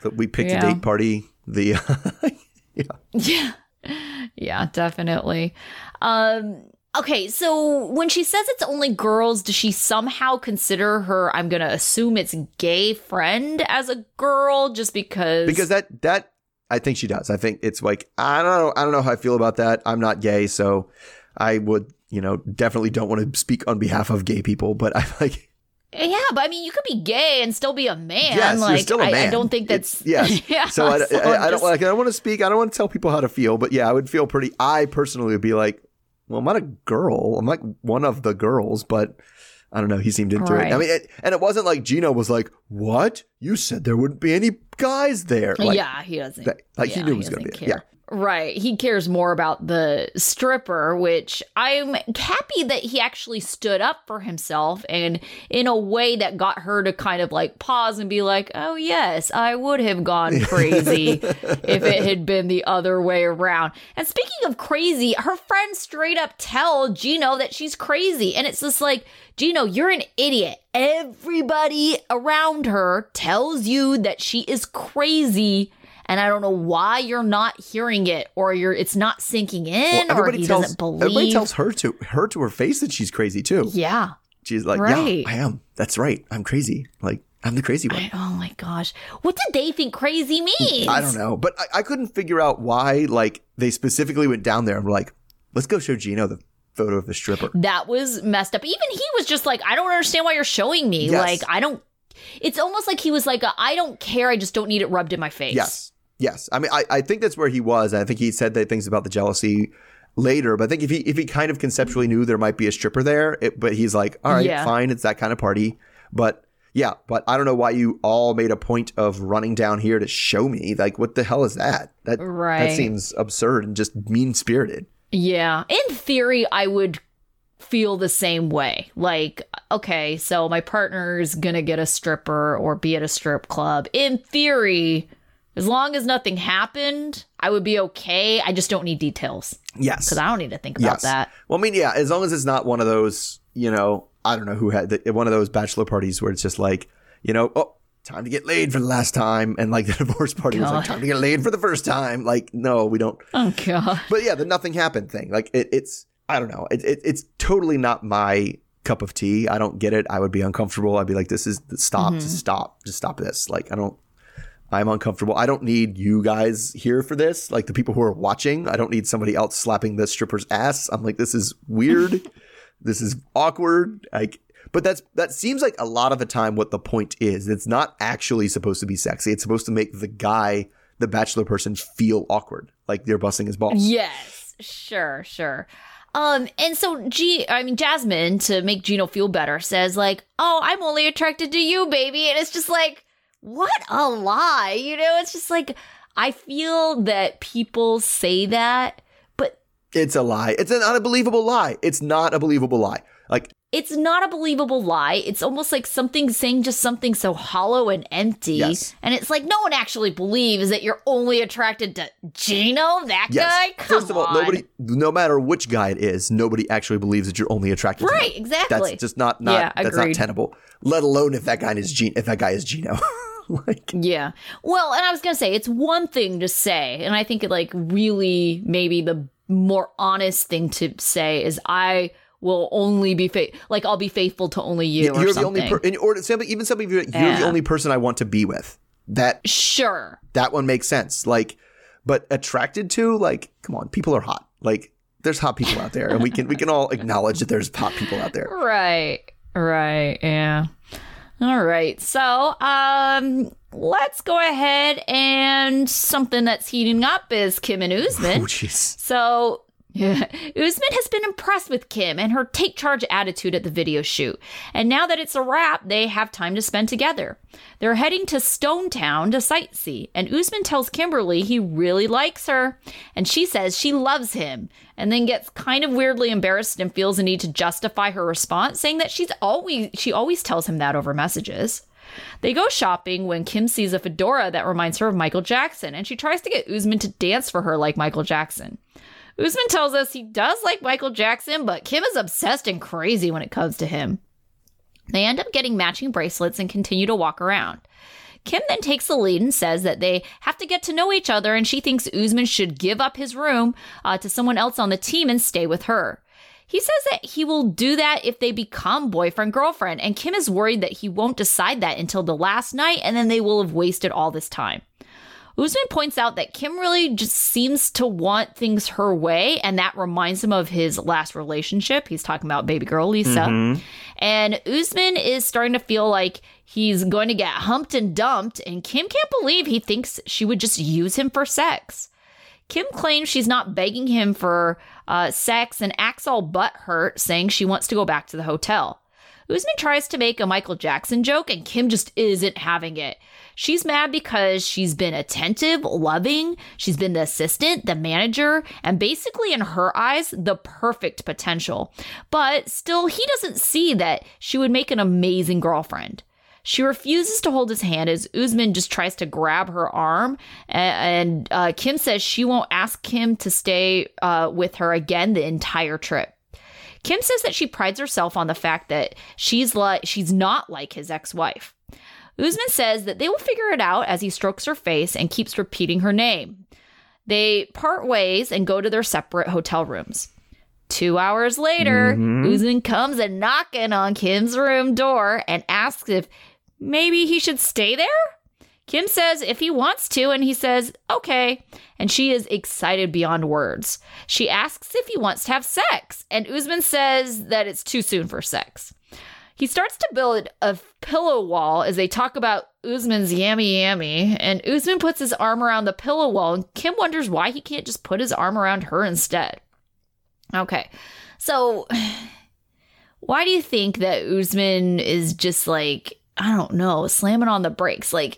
yeah, we picked yeah. a date party. The yeah, yeah, definitely. Um, okay, so when she says it's only girls, does she somehow consider her? I'm gonna assume it's gay friend as a girl, just because. because that that I think she does. I think it's like I don't know. I don't know how I feel about that. I'm not gay, so I would you know definitely don't want to speak on behalf of gay people. But I like yeah, but I mean, you could be gay and still be a man. yes, like, you're still a I- man. I, don't think It's- that's yes. yeah. So I, I, I I'm don't just- like. I don't want to speak. I don't want to tell people how to feel. But yeah, I would feel pretty. I personally would be like, well, I'm not a girl. I'm like one of the girls, but. I don't know. He seemed into it. I mean, it, and it wasn't like Gino was like, "What? You said there wouldn't be any guys there." Like, yeah, he doesn't. that- like, he yeah, knew it was gonna doesn't be- yeah. Right. He cares more about the stripper, which I'm happy that he actually stood up for himself and in a way that got her to kind of like pause and be like, oh, yes, I would have gone crazy if it had been the other way around. And speaking of crazy, her friends straight up tell Gino that she's crazy. And it's just like, Gino, you're an idiot. Everybody around her tells you that she is crazy. And I don't know why you're not hearing it, or you're it's not sinking in, Well, or he tells doesn't believe. everybody tells her to her to her face that she's crazy too. yeah, She's like, Right. "Yeah, I am. That's right. I'm crazy. Like I'm the crazy one." I- oh my gosh, what did they think crazy means? I don't know, but I, I couldn't figure out why. Like they specifically went down there and were like, "Let's go show Gino the photo of the stripper." That was messed up. Even he was just like, I don't understand why you're showing me. Yes. Like, I don't. It's almost like he was like, I don't care. I just don't need it rubbed in my face. Yes, yes. I mean, I, I think that's where he was. I think he said that things about the jealousy later. But I think if he if he kind of conceptually knew there might be a stripper there, it, but he's like, "All right, Yeah. fine. It's that kind of party." But yeah, but I don't know why you all made a point of running down here to show me. Like, what the hell is that? That Right. that seems absurd and just mean spirited. Yeah. In theory, I would feel the same way. Like, okay, so my partner's gonna get a stripper or be at a strip club. In theory, as long as nothing happened, I would be okay. I just don't need details Yes. because I don't need to think about Yes. that. Well, I mean, yeah, as long as it's not one of those, you know, I don't know who had the, one of those bachelor parties where it's just like, you know, oh, time to get laid for the last time, and like the divorce party was like time to get laid for the first time. Like, no, we don't. Oh god. But yeah, the nothing happened thing, like it, it's, I don't know, it, it, it's totally not my cup of tea. I don't get it. I would be uncomfortable. I'd be like, this is stop, Mm-hmm. just stop, just stop this. Like, I don't. I'm uncomfortable. I don't need you guys here for this. Like the people who are watching, I don't need somebody else slapping the stripper's ass. I'm like, this is weird. this is awkward. Like, but that's that seems like a lot of the time what the point is. It's not actually supposed to be sexy. It's supposed to make the guy, the bachelor person, feel awkward, like they're busting his balls. Yes, sure, sure. Um, and so G, I mean Jasmine, to make Gino feel better, says like, "Oh, I'm only attracted to you, baby," and it's just like, what a lie, you know? It's just like I feel that people say that, but It's a lie. It's an unbelievable lie. It's not a believable lie. Like it's not a believable lie. It's almost like something saying just something so hollow and empty. Yes. And it's like no one actually believes that you're only attracted to Gino, that yes. guy. Come First of all, on. nobody, no matter which guy it is, nobody actually believes that you're only attracted to Right, exactly. That's just not not Yeah, that's agreed. not tenable. Let alone if that guy is Gino. If that guy is Gino. like Yeah. Well, and I was going to say it's one thing to say, and I think it like really maybe the more honest thing to say is I will only be fa- like I'll be faithful to only you or you're the only per- and- or somebody, even somebody you're Yeah. the only person I want to be with. That sure. that one makes sense. Like, but attracted to like, come on, people are hot. Like, there's hot people out there, and we can we can all acknowledge that there's hot people out there. Right. Right. Yeah. All right. So, um let's go ahead and something that's heating up is Kim and Oh, jeez. So, Usman has been impressed with Kim and her take charge attitude at the video shoot. And now that it's a wrap, they have time to spend together. They're heading to Stone Town to sightsee, and Usman tells Kimberly he really likes her, and she says she loves him, and then gets kind of weirdly embarrassed and feels a need to justify her response, saying that she's always she always tells him that over messages. They go shopping when Kim sees a fedora that reminds her of Michael Jackson, and she tries to get Usman to dance for her like Michael Jackson. Usman tells us he does like Michael Jackson, but Kim is obsessed and crazy when it comes to him. They end up getting matching bracelets and continue to walk around. Kim then takes the lead and says that they have to get to know each other, and she thinks Usman should give up his room uh, to someone else on the team and stay with her. He says that he will do that if they become boyfriend girlfriend, and Kim is worried that he won't decide that until the last night, and then they will have wasted all this time. Usman points out that Kim really just seems to want things her way, and that reminds him of his last relationship. He's talking about baby girl Lisa. And Usman is starting to feel like he's going to get humped and dumped, and Kim can't believe he thinks she would just use him for sex. Kim claims she's not begging him for uh, sex and acts all butthurt, saying she wants to go back to the hotel. Usman tries to make a Michael Jackson joke, and Kim just isn't having it. She's mad because she's been attentive, loving, she's been the assistant, the manager, and basically, in her eyes, the perfect potential. But still, he doesn't see that she would make an amazing girlfriend. She refuses to hold his hand as Usman just tries to grab her arm. And uh, Kim says she won't ask him to stay uh, with her again the entire trip. Kim says that she prides herself on the fact that she's like she's not like his ex-wife. Usman says that they will figure it out as he strokes her face and keeps repeating her name. They part ways and go to their separate hotel rooms. Two hours later, mm-hmm. Usman comes and knocking on Kim's room door and asks if maybe he should stay there. Kim says if he wants to, and he says, okay. And she is excited beyond words. She asks if he wants to have sex, and Usman says that it's too soon for sex. He starts to build a pillow wall as they talk about Usman's yammy yammy, and Usman puts his arm around the pillow wall, and Kim wonders why he can't just put his arm around her instead. Okay, so why do you think that Usman is just like, I don't know, slamming on the brakes? Like,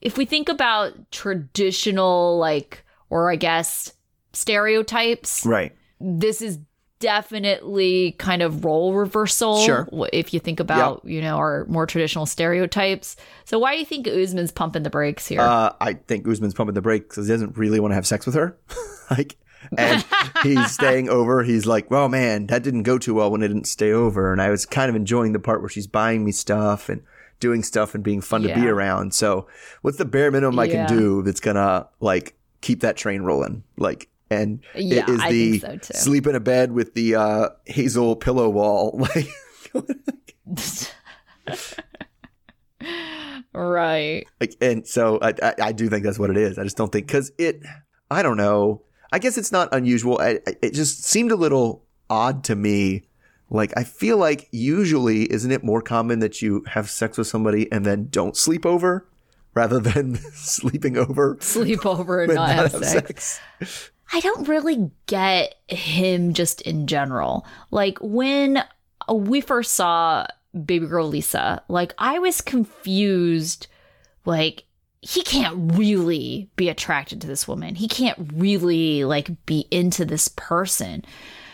if we think about traditional, like, or I guess stereotypes, Right. this is definitely kind of role reversal. Sure. If you think about, you know, our more traditional stereotypes. So why do you think Usman's pumping the brakes here? Uh, I think Usman's pumping the brakes because he doesn't really want to have sex with her. like, and he's staying over. He's like, "Well, man, that didn't go too well when I didn't stay over." And I was kind of enjoying the part where she's buying me stuff and doing stuff and being fun to be around. So, what's the bare minimum I Yeah. can do that's gonna like keep that train rolling? Like, and Yeah, it is the so, sleep in a bed with the uh, hazel pillow wall. Like, Right. Like, and so I, I, I do think that's what it is. I just don't think because it. I don't know. I guess it's not unusual. I, it just seemed a little odd to me. Like I feel like usually isn't it more common that you have sex with somebody and then don't sleep over rather than sleeping over Sleep over and and not, not have, have sex. sex? I don't really get him just in general. Like when we first saw baby girl Lisa, like I was confused. Like he can't really be attracted to this woman. He can't really like be into this person.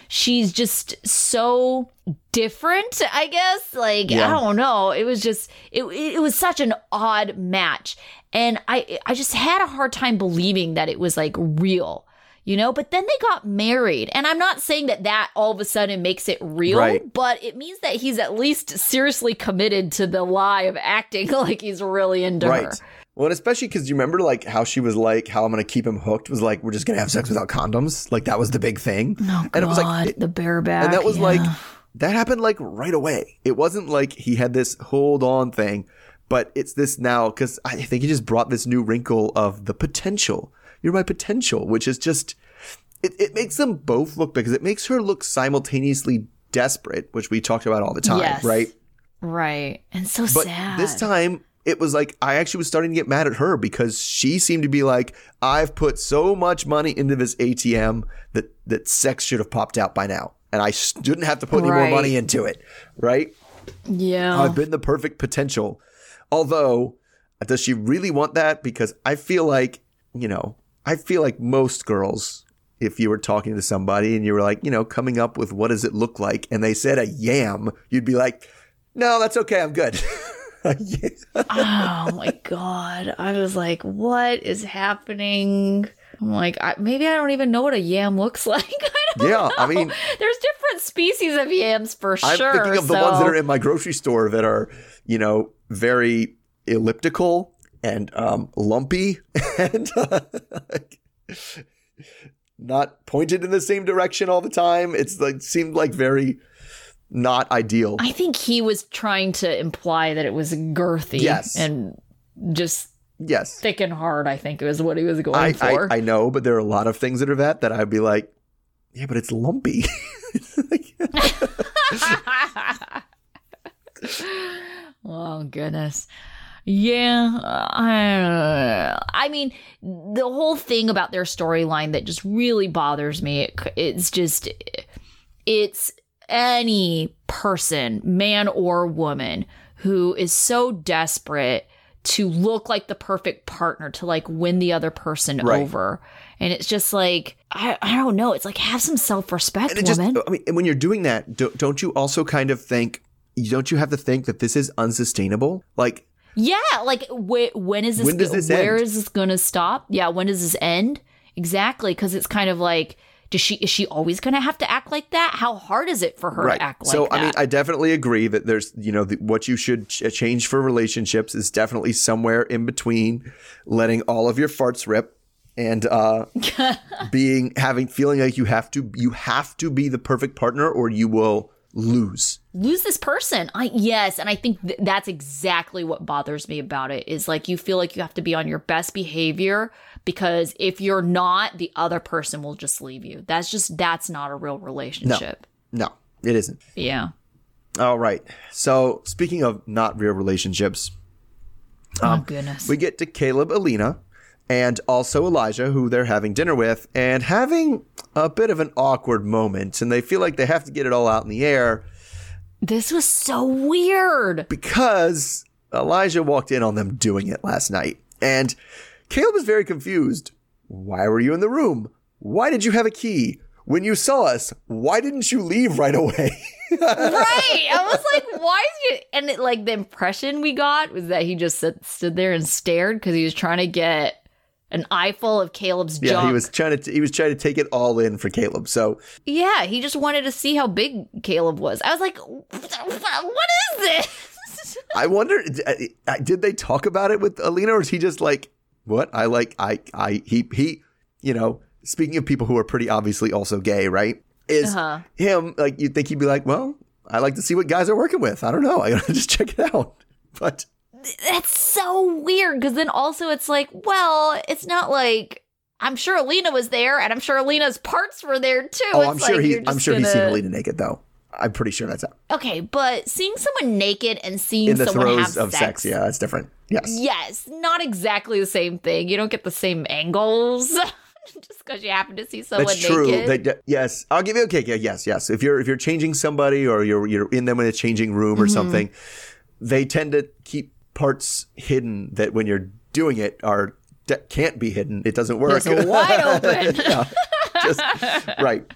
She's just so different, I guess. Like Yeah. I don't know. It was just it it was such an odd match. And I I just had a hard time believing that it was like real. You know, but then they got married. And I'm not saying that that all of a sudden makes it real, Right. but it means that he's at least seriously committed to the lie of acting like he's really into her. Right. Well, and especially because you remember like how she was like, how I'm going to keep him hooked was like, we're just going to have sex without condoms. Like that was the big thing. Oh, and it was like, it- the bareback. and that was yeah. like, that happened like right away. It wasn't like he had this hold on thing, but it's this now because I think he just brought this new wrinkle of the potential. You're my potential, which is just, it, it makes them both look because it makes her look simultaneously desperate, which we talked about all the time, Yes. right? right. And so But sad. this time it was like I actually was starting to get mad at her because she seemed to be like, I've put so much money into this ATM that that sex should have popped out by now. And I shouldn't have to put any more money into it. Right? yeah. I've been the perfect potential. Although, does she really want that? Because I feel like, you know, I feel like most girls, if you were talking to somebody and you were like, you know, coming up with what does it look like, and they said a yam, you'd be like, no, that's okay, I'm good. Oh my god. I was like what is happening? I'm like I, maybe i don't even know what a yam looks like. I don't Yeah, I mean- there's different species of yams for I'm sure thinking of the ones that are in my grocery store that are, you know, very elliptical and um, lumpy and uh, not pointed in the same direction all the time. It's like seemed like very not ideal. i think he was trying to imply that it was girthy Yes. and just yes, thick and hard i think was what he was going I, I for I know, but there are a lot of things that are that that I'd be like, yeah, but it's lumpy. Oh goodness yeah I, I mean the whole thing about their storyline that just really bothers me it, it's just it's any person man or woman who is so desperate to look like the perfect partner to like win the other person Right. over and it's just like I, I don't know it's like have some self-respect and just, woman I mean, and when you're doing that, don't, don't you also kind of think? Don't you have to think that this is unsustainable? Like, Yeah, like wh- when is this? When does this where end? is this going to stop? Yeah, when does this end? Exactly, because it's kind of like, does she is she always going to have to act like that? How hard is it for her to act like so that? So I mean, I definitely agree that there's, you know, the, what you should ch- change for relationships is definitely somewhere in between letting all of your farts rip and uh being having feeling like you have to you have to be the perfect partner or you will lose. Lose this person. I yes, and I think th- that's exactly what bothers me about it. Is like you feel like you have to be on your best behavior because if you're not, the other person will just leave you. That's just that's not a real relationship. No, it isn't. Yeah. All right. So, speaking of not real relationships, oh um, goodness. we get to Caleb, Alina, and also Elijah, who they're having dinner with, and having a bit of an awkward moment. And they feel like they have to get it all out in the air this was so weird. because Elijah walked in on them doing it last night. And Caleb was very confused. Why were you in the room? Why did you have a key? When you saw us, why didn't you leave right away? right. I was like, why is he? And it, like the impression we got was that he just sit, stood there and stared because he was trying to get an eyeful of Caleb's yeah, junk. he was trying to he was trying to take it all in for Caleb. So Yeah, he just wanted to see how big Caleb was. I was like, what is this? I wonder, uh, did they talk about it with Alina, or is he just like, what? I like, I, I, he, he, you know, speaking of people who are pretty obviously also gay, right? Is Uh-huh. him like, you'd think he'd be like, well, I like to see what guys are working with. I don't know. I gotta just check it out. But that's so weird because then also it's like, well, it's not like I'm sure Alina was there, and I'm sure Alina's parts were there too. Oh, It's I'm sure like he. I'm sure he's seen Alina naked though. I'm pretty sure that's it. Okay, but seeing someone naked and seeing in the someone throes have of sex. Yeah, that's different. Yes. Yes, not exactly the same thing. You don't get the same angles just because you happen to see someone That's true. naked. That, yes, I'll give you okay. Yeah, yes, yes. If you're if you're changing somebody or you're you're in them in a changing room Mm-hmm. or something, they tend to keep parts hidden that when you're doing it are can't be hidden. It doesn't work. It's wide open. Yeah, just right.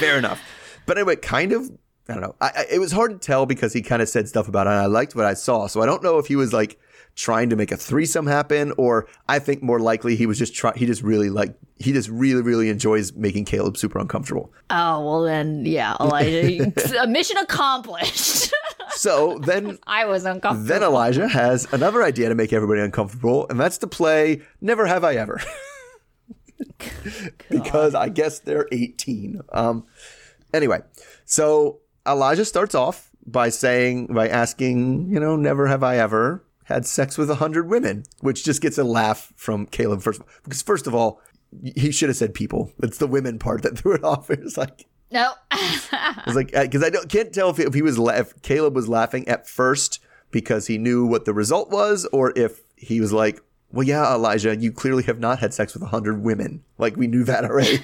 Fair enough. But anyway, kind of. I don't know. I, I, it was hard to tell because he kind of said stuff about it. And I liked what I saw, so I don't know if he was like trying to make a threesome happen, or I think more likely he was just trying. He just really like he just really really enjoys making Caleb super uncomfortable. oh well, then yeah, Elijah, a mission accomplished. So then I was uncomfortable. then Elijah has another idea to make everybody uncomfortable, and that's to play Never Have I Ever. because I guess they're 18. Um anyway, so Elijah starts off by saying by asking, you know, never have I ever had sex with a hundred women, which just gets a laugh from Caleb first because first of all, he should have said people. It's the women part that threw it off. It was like no. it was like uh, because I don't, can't tell if, if he was la- if Caleb was laughing at first because he knew what the result was, or if he was like, "Well, yeah, Elijah, you clearly have not had sex with a hundred women. Like we knew that already."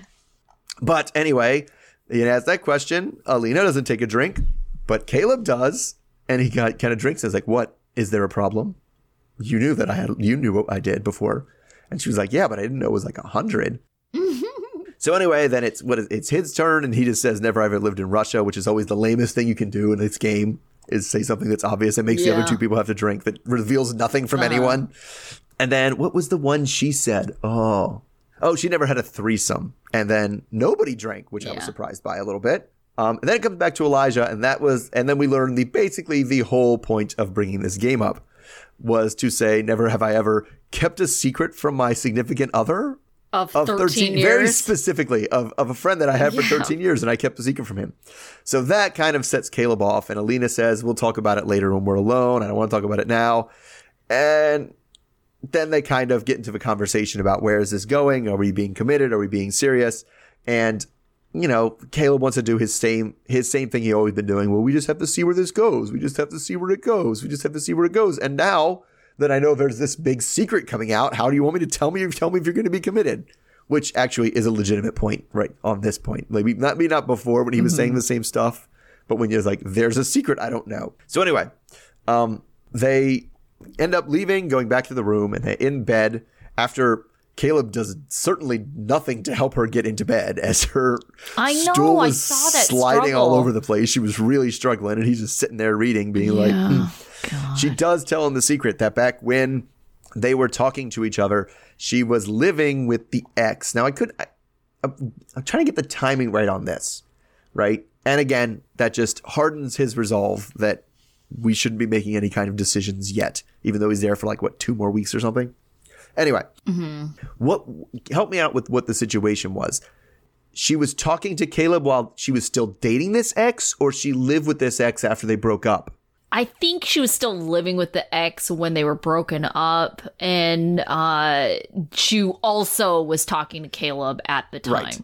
but anyway, he asked that question. Alina doesn't take a drink, but Caleb does, and he got kind of drinks. and is like, "What is there a problem? You knew that I had. You knew what I did before." And she was like, "Yeah, but I didn't know it was like a hundred. So anyway, then it's what is- it's his turn, and he just says, "Never ever lived in Russia," which is always the lamest thing you can do in this game is say something that's obvious and makes the other two people have to drink that reveals nothing from uh-huh. anyone. And then what was the one she said? Oh, oh, she never had a threesome, and then nobody drank, which I was surprised by a little bit. Um, and then it comes back to Elijah, and that was, and then we learn the basically the whole point of bringing this game up was to say, "Never have I ever kept a secret from my significant other." of, of 13, 13, years. very specifically of, of a friend that I had for 13 years and I kept a secret from him. So that kind of sets Caleb off. And Alina says, We'll talk about it later when we're alone. I don't want to talk about it now. And then they kind of get into the conversation about where is this going? Are we being committed? Are we being serious? And you know, Caleb wants to do his same his same thing he always been doing. Well, we just have to see where this goes. We just have to see where it goes. We just have to see where it goes. And now that I know there's this big secret coming out, how do you want me to tell me? Tell me if you're going to be committed. Which actually is a legitimate point, right? On this point, like not me, not before when he was saying the same stuff, but when you're like, "There's a secret I don't know." So anyway, um, they end up leaving, going back to the room, and they're in bed after Caleb does certainly nothing to help her get into bed as her I know, stool I was saw that sliding all over the place. She was really struggling, and he's just sitting there reading, being like, Yeah. "Hmm." she does tell him the secret that back when they were talking to each other, she was living with the ex. Now I could, I, I'm, I'm trying to get the timing right on this, right? And again, that just hardens his resolve that we shouldn't be making any kind of decisions yet, even though he's there for like what two more weeks or something. Anyway, what help me out with what the situation was? She was talking to Caleb while she was still dating this ex, or she lived with this ex after they broke up. I think she was still living with the ex when they were broken up, and uh, she also was talking to Caleb at the time. Right.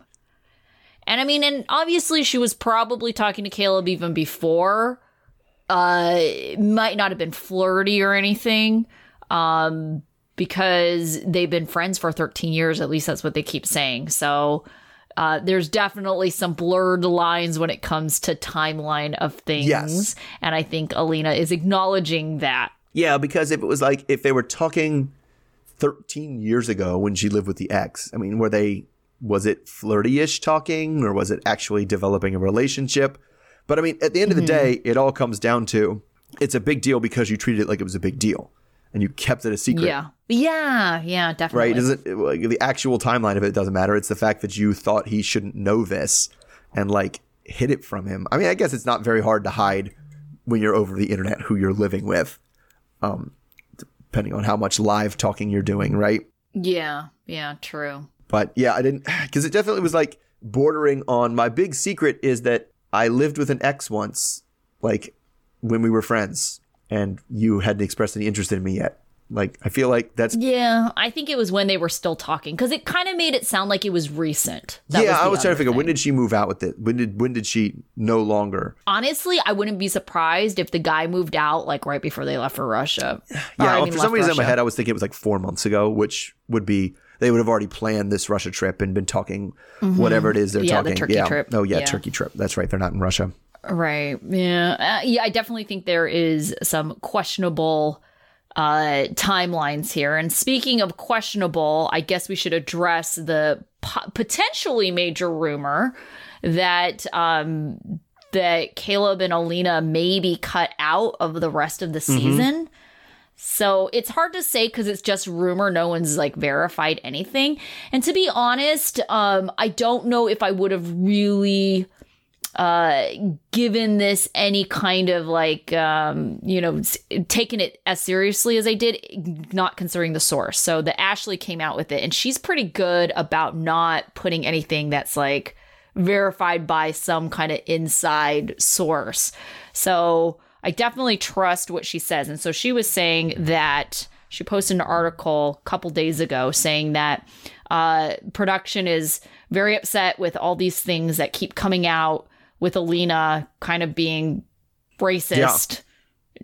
And I mean, and obviously she was probably talking to Caleb even before. Uh, it might not have been flirty or anything, um, because they've been friends for 13 years. At least that's what they keep saying. So. Uh, there's definitely some blurred lines when it comes to timeline of things. Yes. And I think Alina is acknowledging that. Yeah, because if it was like if they were talking 13 years ago when she lived with the ex, I mean, were they was it flirty-ish talking or was it actually developing a relationship? But I mean, at the end of the day, it all comes down to it's a big deal because you treated it like it was a big deal and you kept it a secret. Yeah. Yeah. Yeah. Definitely. Right? It doesn't like the actual timeline of it doesn't matter. It's the fact that you thought he shouldn't know this and like hid it from him. I mean, I guess it's not very hard to hide when you're over the internet who you're living with. Um depending on how much live talking you're doing, right? Yeah. Yeah. True. But yeah, I didn't because it definitely was like bordering on my big secret is that I lived with an ex once, like when we were friends, and you hadn't expressed any interest in me yet. Like I feel like that's Yeah, I think it was when they were still talking because it kind of made it sound like it was recent. That yeah. the I was trying to figure when did she move out with it? When did when did she no longer? Honestly, I wouldn't be surprised if the guy moved out like right before they left for Russia. Yeah, I well, mean, for some reason in my head I was thinking it was like four months ago, which would be they would have already planned this Russia trip and been talking whatever it is they're Mm-hmm. Yeah, the talking. Turkey yeah. trip. Oh yeah, Yeah. Turkey trip. That's right. They're not in Russia. Right. Yeah. Uh, yeah. I definitely think there is some questionable uh, timelines here. And speaking of questionable, I guess we should address the po- potentially major rumor that um, that Caleb and Alina may be cut out of the rest of the season. So it's hard to say because it's just rumor. No one's like verified anything. And to be honest, um, I don't know if I would have really uh given this any kind of like um you know taken it as seriously as I did not considering the source. So the Ashley came out with it and she's pretty good about not putting anything that's like verified by some kind of inside source. So I definitely trust what she says. And so she was saying that she posted an article a couple days ago saying that uh, production is very upset with all these things that keep coming out with Alina kind of being racist.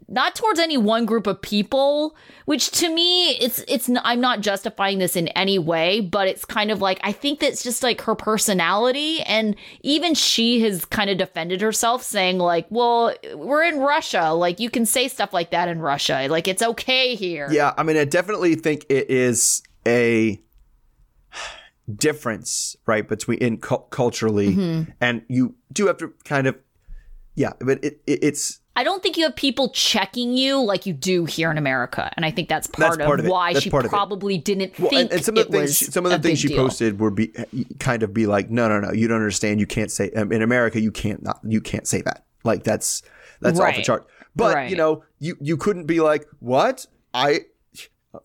Not towards any one group of people, which to me, it's it's. I'm not justifying this in any way, but it's kind of like I think that's just like her personality, and even she has kind of defended herself, saying like, "Well, we're in Russia, like you can say stuff like that in Russia, like it's okay here." Yeah, I mean, I definitely think it is a difference, right, between in cul- culturally, Mm-hmm. and you do have to kind of, yeah, but it, it it's I don't think you have people checking you like you do here in America, and I think that's part, part of, of why That's she part probably didn't well, think and, and some of the things she, some of the things she deal. posted were be kind of be like, no, no, no, you don't understand. You can't say um, in America, you can't not, you can't say that. Like that's that's off the chart. But Right. you know, you you couldn't be like, what I.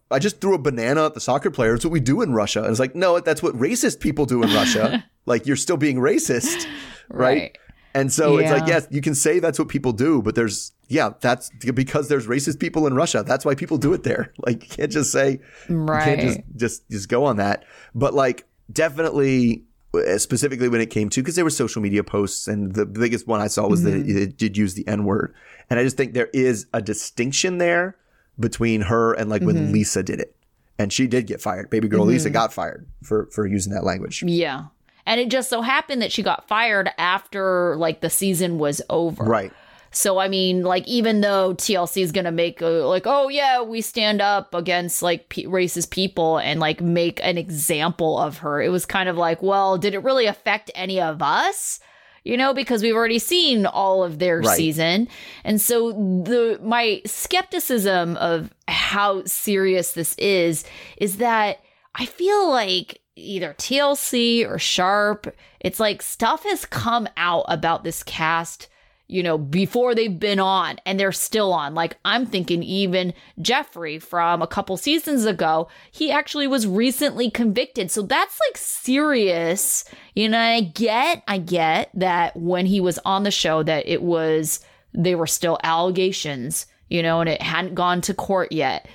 I just threw a banana at the soccer player. It's what we do in Russia. And it's like, no, that's what racist people do in Russia. like you're still being racist, right? Right. And so it's like, yes, you can say that's what people do, but there's, yeah, that's because there's racist people in Russia. That's why people do it there. Like, you can't just say, you can't just, Right. just, just go on that. But like, definitely, uh, specifically when it came to, because there were social media posts, and the biggest one I saw was that Mm-hmm. it did use the N word. And I just think there is a distinction there between her and like Mm-hmm. when Lisa did it. And she did get fired. Baby girl Lisa got fired for, for using that language. Yeah. And it just so happened that she got fired after like the season was over. Right. So I mean, like even though TLC is gonna make a, like, oh yeah, we stand up against like p- racist people and like make an example of her, it was kind of like, well, did it really affect any of us? You know, because we've already seen all of their Right. season, and so the my skepticism of how serious this is is that I feel like either TLC or Sharp, it's like stuff has come out about this cast you know, before they've been on and they're still on. Like, I'm thinking even Jeffrey from a couple seasons ago, he actually was recently convicted. So that's like serious. You know, I get, I get that when he was on the show, that it was, they were still allegations, you know, and it hadn't gone to court yet.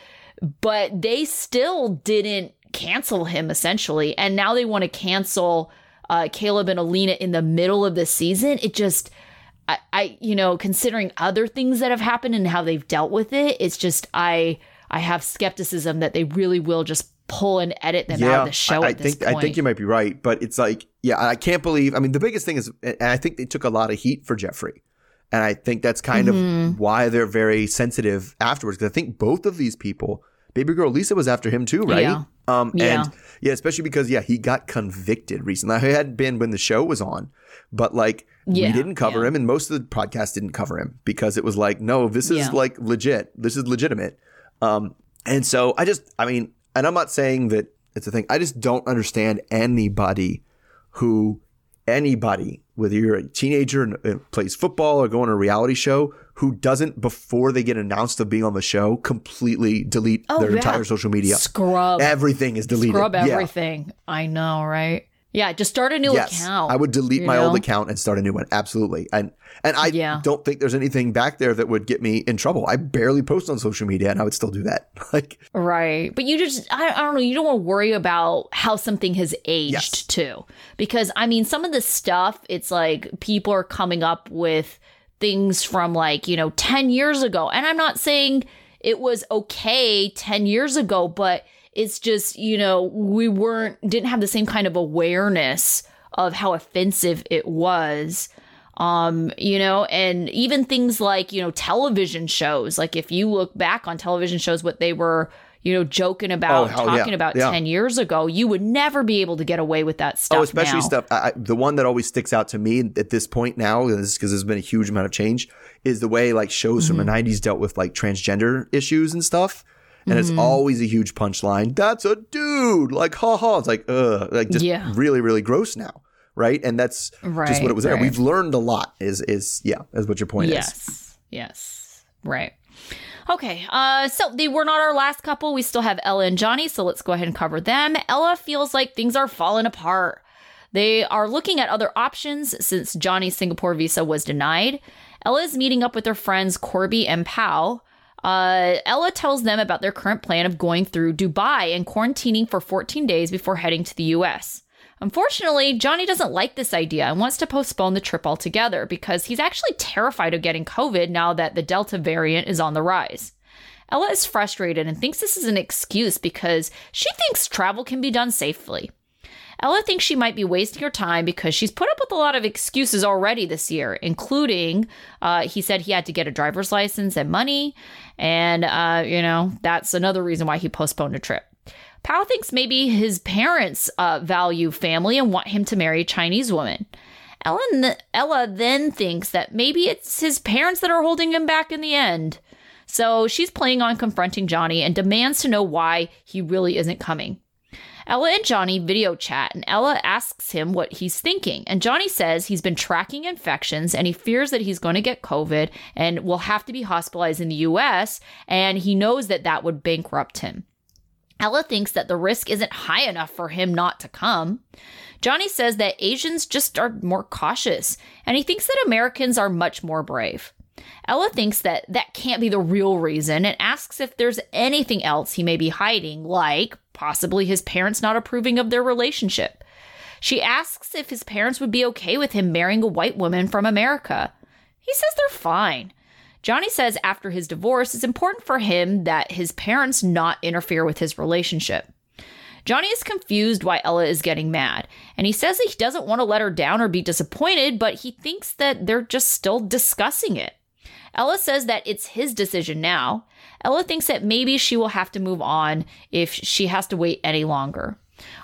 But they still didn't cancel him essentially. And now they want to cancel uh, Caleb and Alina in the middle of the season. It just, I, I, you know, considering other things that have happened and how they've dealt with it, it's just I, I have skepticism that they really will just pull and edit them out of the show I, I at this think point. I think you might be right, but it's like, yeah, I can't believe. I mean, the biggest thing is, and I think they took a lot of heat for Jeffrey, and I think that's kind Mm-hmm. of why they're very sensitive afterwards. Because I think both of these people, baby girl Lisa was after him too, right? Yeah. Um, Yeah. and yeah, especially because yeah, he got convicted recently. He hadn't been when the show was on, but like Yeah, we didn't cover yeah. him, and most of the podcast didn't cover him because it was like, no, this is Yeah. like legit. This is legitimate. Um, and so I just, I mean, and I'm not saying that it's a thing. I just don't understand anybody who, anybody, whether you're a teenager and plays football or going on a reality show, who doesn't, before they get announced of being on the show, completely delete Oh, their yeah. entire social media. scrub, Everything is deleted. scrub Yeah. everything. I know, right? Yeah, just start a new yes, account. I would delete my old account and start a new one. Absolutely. And and I Yeah. don't think there's anything back there that would get me in trouble. I barely post on social media and I would still do that. Like Right. But you just, I, I don't know, you don't want to worry about how something has aged Yes. too. Because, I mean, some of the stuff, it's like people are coming up with things from like, you know, 10 years ago. And I'm not saying it was okay 10 years ago, but it's just, you know, we weren't, didn't have the same kind of awareness of how offensive it was um you know and even things like you know television shows like if you look back on television shows what they were you know joking about Oh, hell yeah. talking about Yeah. 10 years ago you would never be able to get away with that stuff Oh, especially now. stuff. I, the one that always sticks out to me at this point now, because there's been a huge amount of change, is the way like shows from the Mm-hmm. '90s dealt with like transgender issues and stuff. And Mm-hmm. it's always a huge punchline. That's a dude. Like, ha ha. It's like, ugh, like just Yeah. really, really gross now, right? And that's just what it was there. right. We've learned a lot. Is is yeah, is what your point is. yes yes right okay uh so they were not our last couple we still have ella and johnny so let's go ahead and cover them ella feels like things are falling apart They are looking at other options since Johnny's Singapore visa was denied. Ella is meeting up with her friends Corby and Pau. Uh, Ella tells them about their current plan of going through Dubai and quarantining for 14 days before heading to the US. Unfortunately, Johnny doesn't like this idea and wants to postpone the trip altogether because he's actually terrified of getting COVID now that the Delta variant is on the rise. Ella is frustrated and thinks this is an excuse because she thinks travel can be done safely. Ella thinks she might be wasting her time because she's put up with a lot of excuses already this year, including uh, he said he had to get a driver's license and money. And, uh, you know, that's another reason why he postponed a trip. Powell thinks maybe his parents uh, value family and want him to marry a Chinese woman. Ella then thinks that maybe it's his parents that are holding him back in the end. So she's playing on confronting Johnny and demands to know why he really isn't coming. Ella and Johnny video chat, and Ella asks him what he's thinking. And Johnny says he's been tracking infections and he fears that he's going to get COVID and will have to be hospitalized in the US, and he knows that that would bankrupt him. Ella thinks that the risk isn't high enough for him not to come. Johnny says that Asians just are more cautious, and he thinks that Americans are much more brave. Ella thinks that that can't be the real reason and asks if there's anything else he may be hiding, like possibly his parents not approving of their relationship. She asks if his parents would be okay with him marrying a white woman from America. He says they're fine. Johnny says after his divorce, it's important for him that his parents not interfere with his relationship. Johnny is confused why Ella is getting mad, and he says that he doesn't want to let her down or be disappointed, but he thinks that they're just still discussing it. Ella says that it's his decision now. Ella thinks that maybe she will have to move on if she has to wait any longer.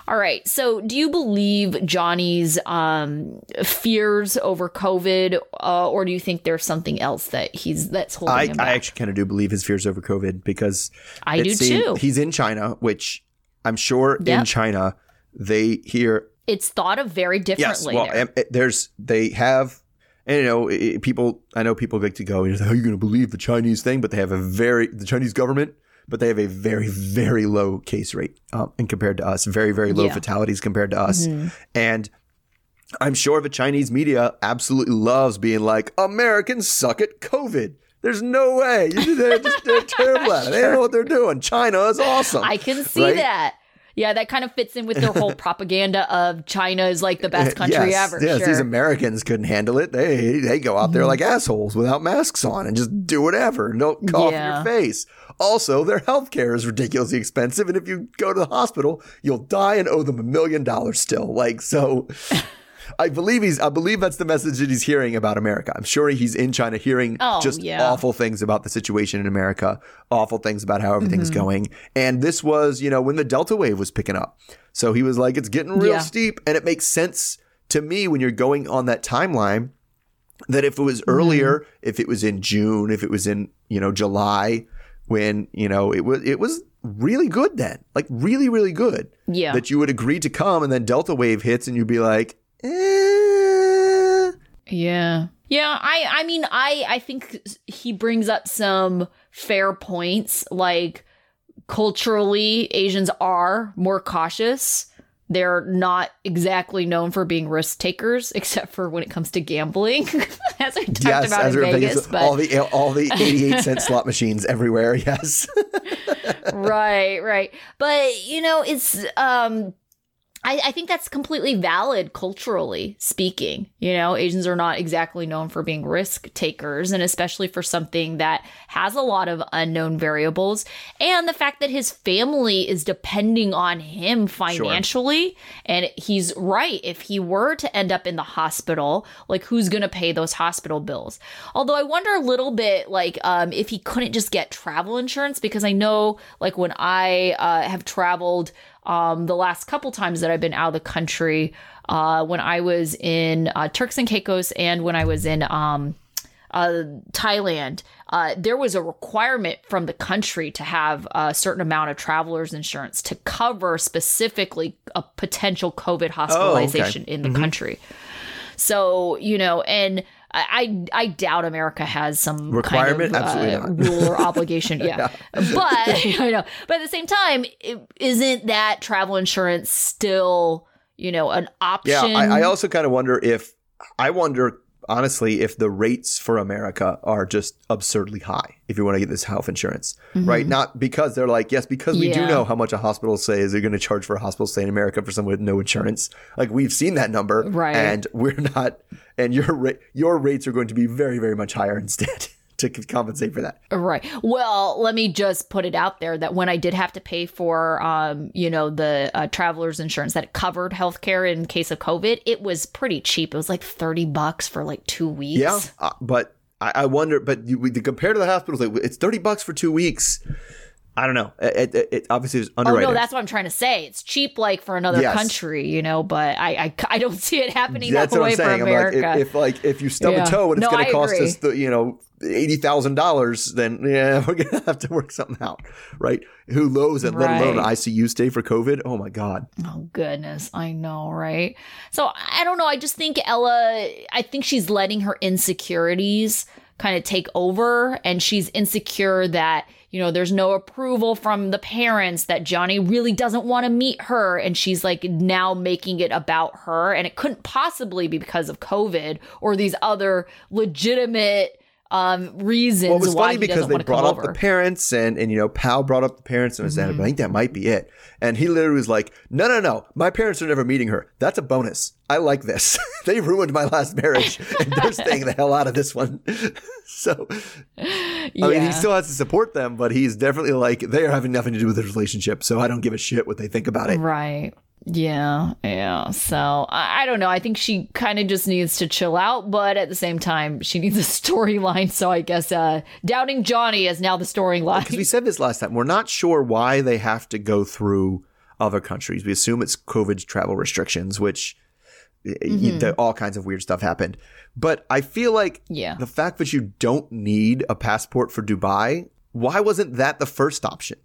All right. So, do you believe Johnny's um, fears over COVID, uh, or do you think there's something else that he's that's holding I, him back? I actually kind of do believe his fears over COVID because I do seemed- too. He's in China, which I'm sure in China they hear it's thought of very differently. yes. Well, there. there's they have. And you know, i- people. I know people like to go. How are you going to believe the Chinese thing? But they have a very the Chinese government. But they have a very very low case rate um, and compared to us. Very very low Yeah. fatalities compared to us. And I'm sure the Chinese media absolutely loves being like Americans suck at COVID. There's no way. They're just they're terrible at it. They don't know what they're doing. China is awesome. I can see Right? that. Yeah, that kind of fits in with their whole propaganda of China is like the best eh, country yes, ever. Yes, sure. these Americans couldn't handle it. They they go out there mm-hmm. like assholes without masks on and just do whatever don't cough Yeah. in your face. Also, their health care is ridiculously expensive, and if you go to the hospital, you'll die and owe them a million dollars still. Like so. I believe he's. I believe that's the message that he's hearing about America. I'm sure he's in China hearing Oh, just yeah. awful things about the situation in America, awful things about how everything's Mm-hmm. going. And this was, you know, when the Delta wave was picking up. So he was like, "It's getting real Yeah. steep," and it makes sense to me when you're going on that timeline that if it was Mm-hmm. earlier, if it was in June, if it was in you know July, when you know it was it was really good then, like really really good. Yeah. that you would agree to come, and then Delta wave hits, and you'd be like, eh. Yeah. Yeah, I I mean I I think he brings up some fair points like culturally Asians are more cautious they're not exactly known for being risk takers, except for when it comes to gambling, as I talked yes, about in Vegas. Vegas, but all the all the 88 cent slot machines everywhere. Yes. right, right. But you know, it's um I, I think that's completely valid culturally speaking. You know, Asians are not exactly known for being risk takers, and especially for something that has a lot of unknown variables. And the fact that his family is depending on him financially. And he's right. If he were to end up in the hospital, like who's going to pay those hospital bills? Although I wonder a little bit, like, um, if he couldn't just get travel insurance, because I know, like, when I uh, have traveled, um, the last couple times that I've been out of the country, uh, when I was in uh, Turks and Caicos and when I was in um, uh, Thailand, uh, there was a requirement from the country to have a certain amount of traveler's insurance to cover specifically a potential COVID hospitalization in the country. So, you know, and I I doubt America has some Requirement? kind of, Absolutely uh, not. rule or obligation. Yeah, but I know. But at the same time, isn't that travel insurance still you know an option? Yeah, I, I also kind of wonder if I wonder honestly if the rates for America are just absurdly high if you want to get this health insurance, right? Not because they're like, yes, because we do Mm-hmm. Know how much a hospital stay is they're going to charge for a hospital stay in America for someone with no insurance. Like we've seen that number, Right. And we're not, and your ra- your rates are going to be very very much higher instead to compensate for that. Right. Well, let me just put it out there that when I did have to pay for, um, you know, the uh, traveler's insurance that covered healthcare in case of COVID, it was pretty cheap. It was like thirty bucks for like two weeks. Yeah, uh, but I, I wonder. But you, we- compared to the hospitals, like it's thirty bucks for two weeks. I don't know. It, it, it obviously is Oh no, that's what I'm trying to say. It's cheap, like for another Yes. country, you know. But I, I, I don't see it happening That's that what way I'm saying. for I'm like, America. if, if like if you stub Yeah. a toe and it's No, going to cost agree. us the you know eighty thousand dollars, then yeah, we're gonna have to work something out, right? Who knows? And let alone an Right. ICU stay for COVID. Oh my god. Oh goodness, I know, right? So I don't know. I just think Ella. I think she's letting her insecurities kind of take over, and she's insecure that you know there's no approval from the parents that Johnny really doesn't want to meet her, and she's like now making it about her, and it couldn't possibly be because of COVID or these other legitimate um reasons Well, it was why funny because they want to come brought up over. the parents, and and you know, Pal brought up the parents, and was Mm-hmm. I think that might be it. And he literally was like, No, no, no, my parents are never meeting her. That's a bonus. I like this. they ruined my last marriage, and they're staying the hell out of this one. so, I mean, he still has to support them, but he's definitely like they are having nothing to do with this relationship. So I don't give a shit what they think about it. Right. Yeah. Yeah. So I, I don't know. I think she kind of just needs to chill out, but at the same time, she needs a storyline. So I guess uh, doubting Johnny is now the storyline. Because we said this last time, we're not sure why they have to go through other countries. We assume it's COVID travel restrictions, which Mm-hmm. the, all kinds of weird stuff happened. But I feel like Yeah. the fact that you don't need a passport for Dubai, why wasn't that the first option?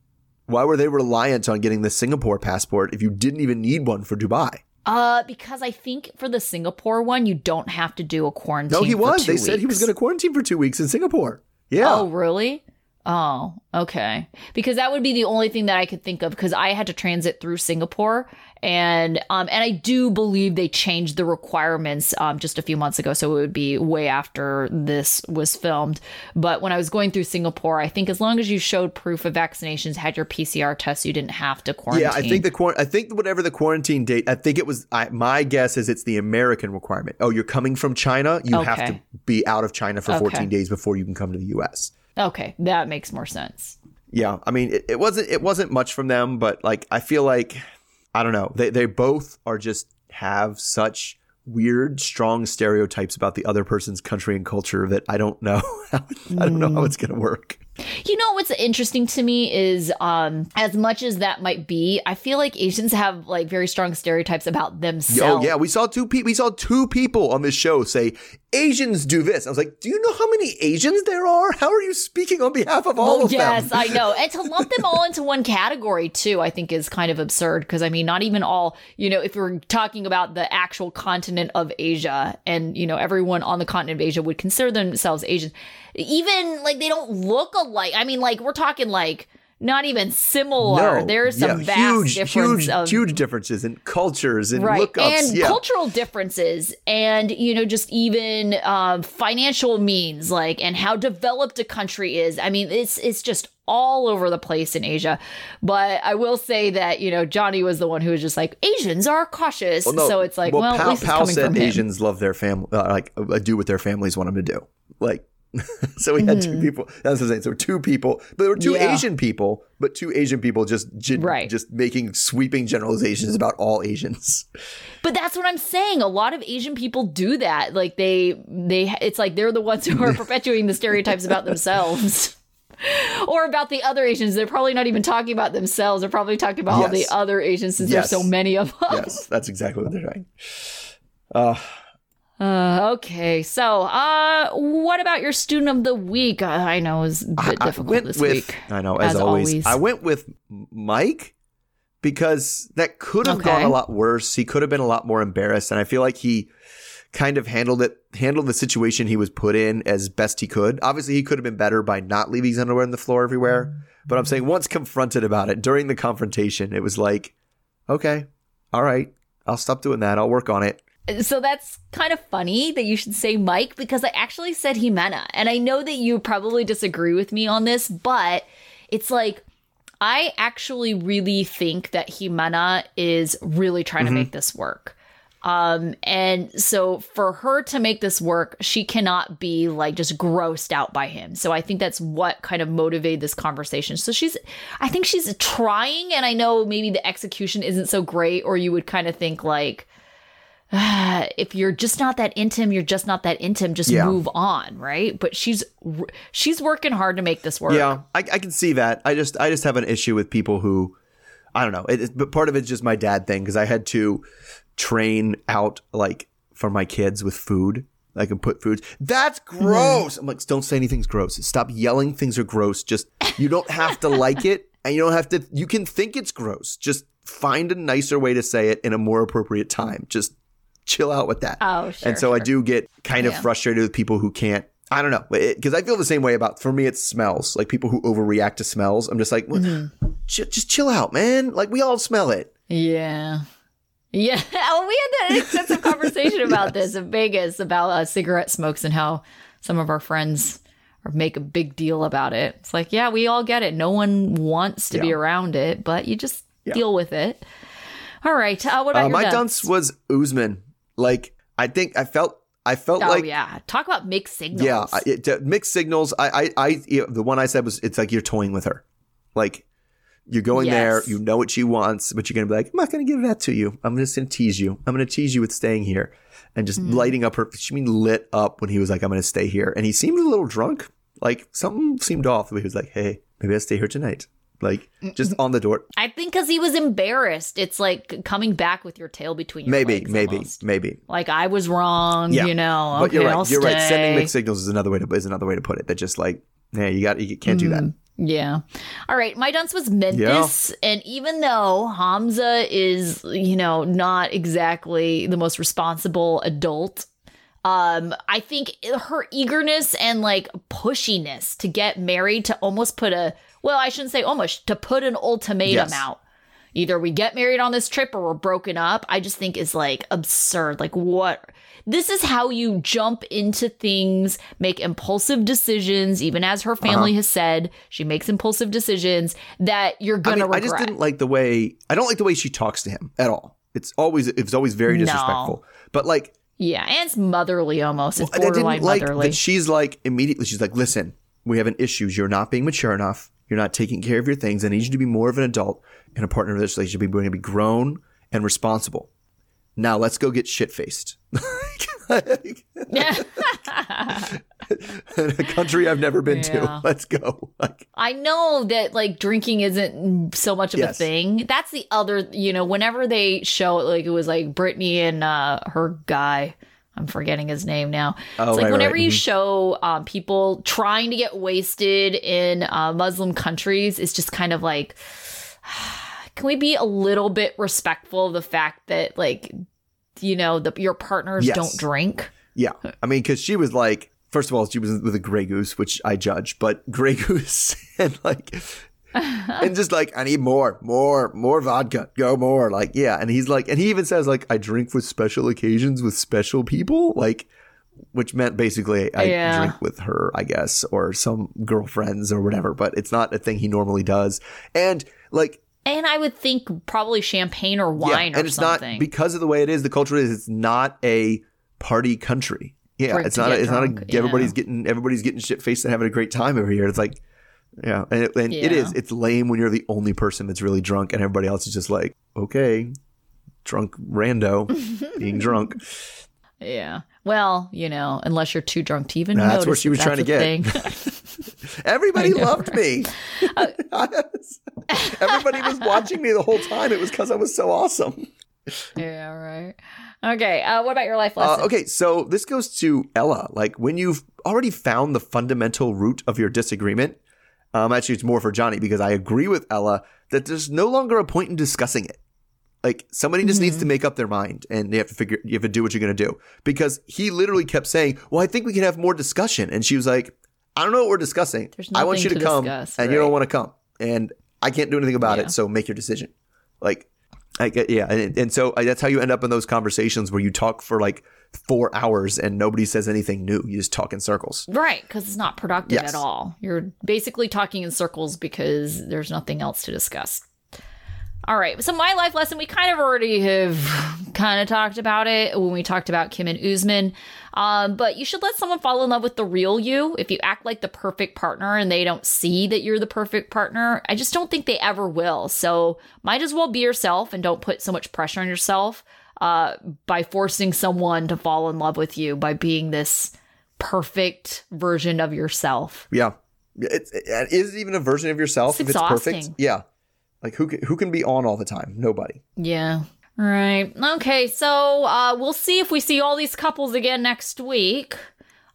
Why were they reliant on getting the Singapore passport if you didn't even need one for Dubai? Uh, because I think for the Singapore one, you don't have to do a quarantine. No, he was. They said he was going to quarantine for two weeks in Singapore. Yeah. Oh, really? Oh, okay. Because that would be the only thing that I could think of because I had to transit through Singapore and um and I do believe they changed the requirements um just a few months ago so it would be way after this was filmed. But when I was going through Singapore, I think as long as you showed proof of vaccinations, had your PCR test, you didn't have to quarantine. Yeah, I think the I think whatever the quarantine date, I think it was. I, my guess is it's the American requirement. Oh, you're coming from China, you have to be out of China for 14 days before you can come to the U.S. Okay, that makes more sense. Yeah, I mean, it, it wasn't it wasn't much from them, but like I feel like I don't know. They they both are just have such weird, strong stereotypes about the other person's country and culture that I don't know. How, I don't know how it's gonna work. You know what's interesting to me is um as much as that might be, I feel like Asians have like very strong stereotypes about themselves. Oh yeah, we saw two people. We saw two people on this show say Asians do this. I was like, do you know how many Asians there are? How are you speaking on behalf of all Well, of yes, them? Yes, I know. And to lump them all into one category too, I think is kind of absurd because I mean, not even all, you know, if we're talking about the actual continent of Asia and, you know, everyone on the continent of Asia would consider themselves Asian, even like they don't look alike. I mean, like we're talking like not even similar. No, There's some yeah, vast huge, difference huge, of huge differences in cultures and right lookups. and yeah. cultural differences and you know just even um, financial means like and how developed a country is i mean it's it's just all over the place in asia but i will say that you know johnny was the one who was just like asians are cautious Well, no, so it's like well, least it's coming said. Asians love their family, uh, like uh, do what their families want them to do. Like, so we had two people. That's what I'm saying. So two people, but there were two. Yeah. Asian people, but two Asian people just gen- Right. just making sweeping generalizations about all Asians. But that's what I'm saying. A lot of Asian people do that. Like they they it's like they're the ones who are perpetuating the stereotypes about themselves. or about the other Asians. They're probably not even talking about themselves. They're probably talking about all the other Asians since Yes. there's so many of them. Yes, that's exactly what they're doing. Uh, Uh, okay. So, uh what about your student of the week? Uh, I know it was a bit I difficult went this with, week. I know, as, as always, always. I went with Mike because that could have Okay. gone a lot worse. He could have been a lot more embarrassed, and I feel like he kind of handled it, handled the situation he was put in as best he could. Obviously, he could have been better by not leaving his underwear on the floor everywhere. But I'm saying once confronted about it during the confrontation, it was like, okay, all right, I'll stop doing that. I'll work on it. So that's kind of funny that you should say Mike because I actually said Ximena. And I know that you probably disagree with me on this, but it's like I actually really think that Ximena is really trying to make this work. Um, and so for her to make this work, she cannot be like just grossed out by him. So I think that's what kind of motivated this conversation. So she's, I think she's trying, and I know maybe the execution isn't so great, or you would kind of think like, if you're just not that into him, you're just not that into him. Just Yeah. move on, right? But she's she's working hard to make this work. Yeah, I, I can see that. I just I just have an issue with people who I don't know. It, it- but part of it's just my dad thing because I had to train out like for my kids with food. I can put foods. That's mm-hmm. gross. I'm like, don't say anything's gross. Stop yelling things are gross. Just you don't have to like it, and you don't have to. You can think it's gross. Just find a nicer way to say it in a more appropriate time. Just chill out with that. Oh, sure, And so I do get kind of Yeah. frustrated with people who can't. I don't know because I feel the same way about. For me, it's smells. Like people who overreact to smells. I'm just like, well, Mm-hmm. ch- just chill out, man. Like we all smell it. Yeah. Yeah. Oh, we had that extensive conversation about this in Vegas about uh, cigarette smokes and how some of our friends are- make a big deal about it. It's like, yeah, we all get it. No one wants to be around it, but you just Yeah. deal with it. All right. Uh, what about Uh, your my dunce? dunce was Usman. Like I think I felt. I felt Oh like yeah. Talk about mixed signals. Yeah, it, uh, mixed signals. I, I, I, you know, the one I said was, it's like you're toying with her. Like you're going there, you know what she wants, but you're gonna be like, I'm not gonna give that to you. I'm just gonna tease you. I'm gonna tease you with staying here, and just Mm-hmm. lighting up her. She mean lit up when he was like, I'm gonna stay here, and he seemed a little drunk. Like something seemed off. But he was like, Hey, maybe I stay here tonight. Like just on the door. I think because he was embarrassed. It's like coming back with your tail between your Maybe, legs maybe, almost. maybe. Like I was wrong, Yeah. you know. But okay, you're right. I'll you're right. Sending mixed signals is another way to is another way to put it. That just like, yeah, you got you can't do that. Yeah. All right. My dunce was Memphis. And even though Hamza is, you know, not exactly the most responsible adult, um, I think her eagerness and like pushiness to get married to almost put a, well, I shouldn't say almost, to put an ultimatum Yes. out. Either we get married on this trip or we're broken up. I just think is like absurd. Like, what? This is how you jump into things, make impulsive decisions, even as her uh-huh. family has said, she makes impulsive decisions that you're gonna mean, I just didn't like the way I don't like the way she talks to him at all. It's always it's always very No. disrespectful. But like yeah, and it's motherly almost. It's I borderline like motherly. she's like immediately she's like, listen, we have an issue. You're not being mature enough. You're not taking care of your things. I need you to be more of an adult and a partner relationship. You're going to be grown and responsible. Now let's go get shit faced. a country I've never been Yeah. to. Let's go. Like I know that like drinking isn't so much of a thing. That's the other, you know, whenever they show it, like it was like Brittany and uh, her guy. I'm forgetting his name now. Oh, it's like right, whenever right. you Mhm. show um, people trying to get wasted in uh, Muslim countries, it's just kind of like, can we be a little bit respectful of the fact that like, you know, the, your partners Yes. don't drink? Yeah. I mean, because she was like, first of all, she was with a Grey Goose, which I judge, but Grey Goose and like, and just like, I need more, more, more vodka. Go more. Like, yeah. And he's like, and he even says, like, I drink for special occasions with special people. Like, which meant basically I Yeah. drink with her, I guess, or some girlfriends or whatever, but it's not a thing he normally does. And like, And I would think probably champagne or yeah, wine and or it's something. not because of the way it is, the culture is, it's not a party country. Yeah, For it's not. A, it's not. A, everybody's yeah. getting. Everybody's getting shit faced and having a great time over here. It's like, yeah, and, it, and Yeah. is. It's lame when you're the only person that's really drunk, and everybody else is just like, okay, drunk rando, being drunk. yeah. Well, you know, unless you're too drunk to even know That's notice where she was trying to get. Everybody know, loved me. Everybody was watching me the whole time. It was because I was so awesome. yeah, right. Okay. Uh, what about your life Uh, lesson? okay, so this goes to Ella. Like when you've already found the fundamental root of your disagreement, um, actually, it's more for Johnny because I agree with Ella that there's no longer a point in discussing it. Like somebody just needs to Mm-hmm. make up their mind, and you have to figure, you have to do what you're going to do. Because he literally kept saying, "Well, I think we can have more discussion," and she was like, "I don't know what we're discussing. There's I want you to to come, discuss, and you don't want to come, and I can't do anything about Yeah. it. So make your decision." Like I get, yeah, and, and so uh, that's how you end up in those conversations where you talk for like four hours and nobody says anything new. You just talk in circles. Right, because it's not productive Yes. at all. You're basically talking in circles because there's nothing else to discuss. All right, so my life lesson, we kind of already have kind of talked about it when we talked about Kim and Usman. Um, but you should let someone fall in love with the real you. If you act like the perfect partner and they don't see that you're the perfect partner, I just don't think they ever will. So might as well be yourself and don't put so much pressure on yourself uh, by forcing someone to fall in love with you by being this perfect version of yourself. Yeah, it's, it is it even a version of yourself It's if it's perfect. Yeah, like who can, who can be on all the time? Nobody. Yeah. Right. Okay. So uh, we'll see if we see all these couples again next week.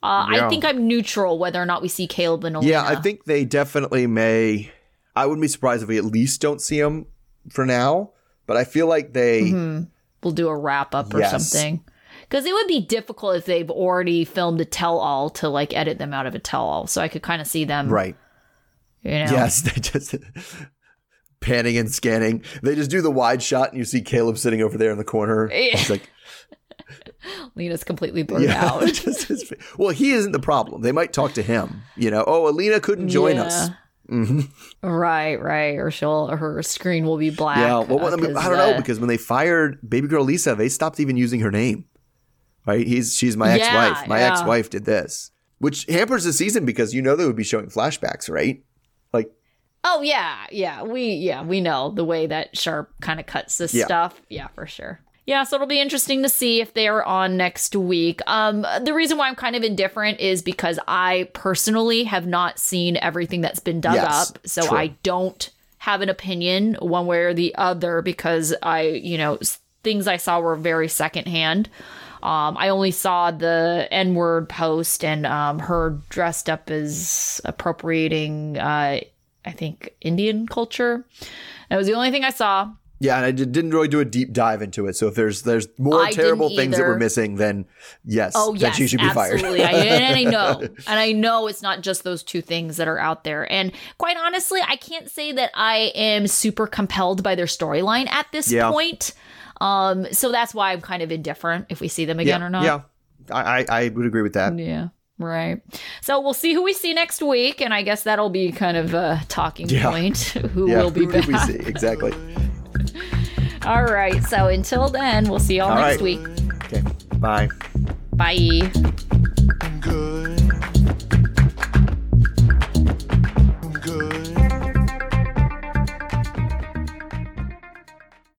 Uh, Yeah. I think I'm neutral whether or not we see Caleb and Alina. Yeah, I think they definitely may. I wouldn't be surprised if we at least don't see them for now. But I feel like they. Mm-hmm. We'll do a wrap up or Yes. something. Because it would be difficult if they've already filmed a tell all to like edit them out of a tell all. So I could kind of see them. Right. You know? Yes, they just panning and scanning. They just do the wide shot, and you see Caleb sitting over there in the corner. Yeah. He's like, Lena's completely burned yeah. out. just well, he isn't the problem. They might talk to him. You know, oh, Alina couldn't join us. Yeah. Right, right. Or she'll her screen will be black. Yeah, well, uh, I, mean, I don't know uh, because when they fired baby girl Lisa, they stopped even using her name. Right? He's she's my Yeah, ex-wife. My yeah. ex-wife did this, which hampers the season because you know they would be showing flashbacks, right? Like, Oh yeah, yeah. We yeah, we know the way that Sharp kind of cuts this Yeah. stuff. Yeah, for sure. Yeah, so it'll be interesting to see if they are on next week. Um, the reason why I'm kind of indifferent is because I personally have not seen everything that's been dug Yes, up, so true. I don't have an opinion one way or the other because I, you know, things I saw were very secondhand. Um, I only saw the N word post and um, her dressed up as appropriating, uh, I think, Indian culture. That was the only thing I saw. Yeah, and I did, didn't really do a deep dive into it. So if there's there's more I terrible things that we're missing, then yes, Oh then she should be absolutely. fired. I, and I know, and I know it's not just those two things that are out there. And quite honestly, I can't say that I am super compelled by their storyline at this Yeah. point. Um, so that's why I'm kind of indifferent if we see them again yeah, or not. yeah, I, I I would agree with that. Yeah. Right. So we'll see who we see next week, and I guess that'll be kind of a talking Yeah. point. Who Yeah, will be who did we back? see exactly? All right. So until then, we'll see y'all All next right. week. Okay, bye. Bye. good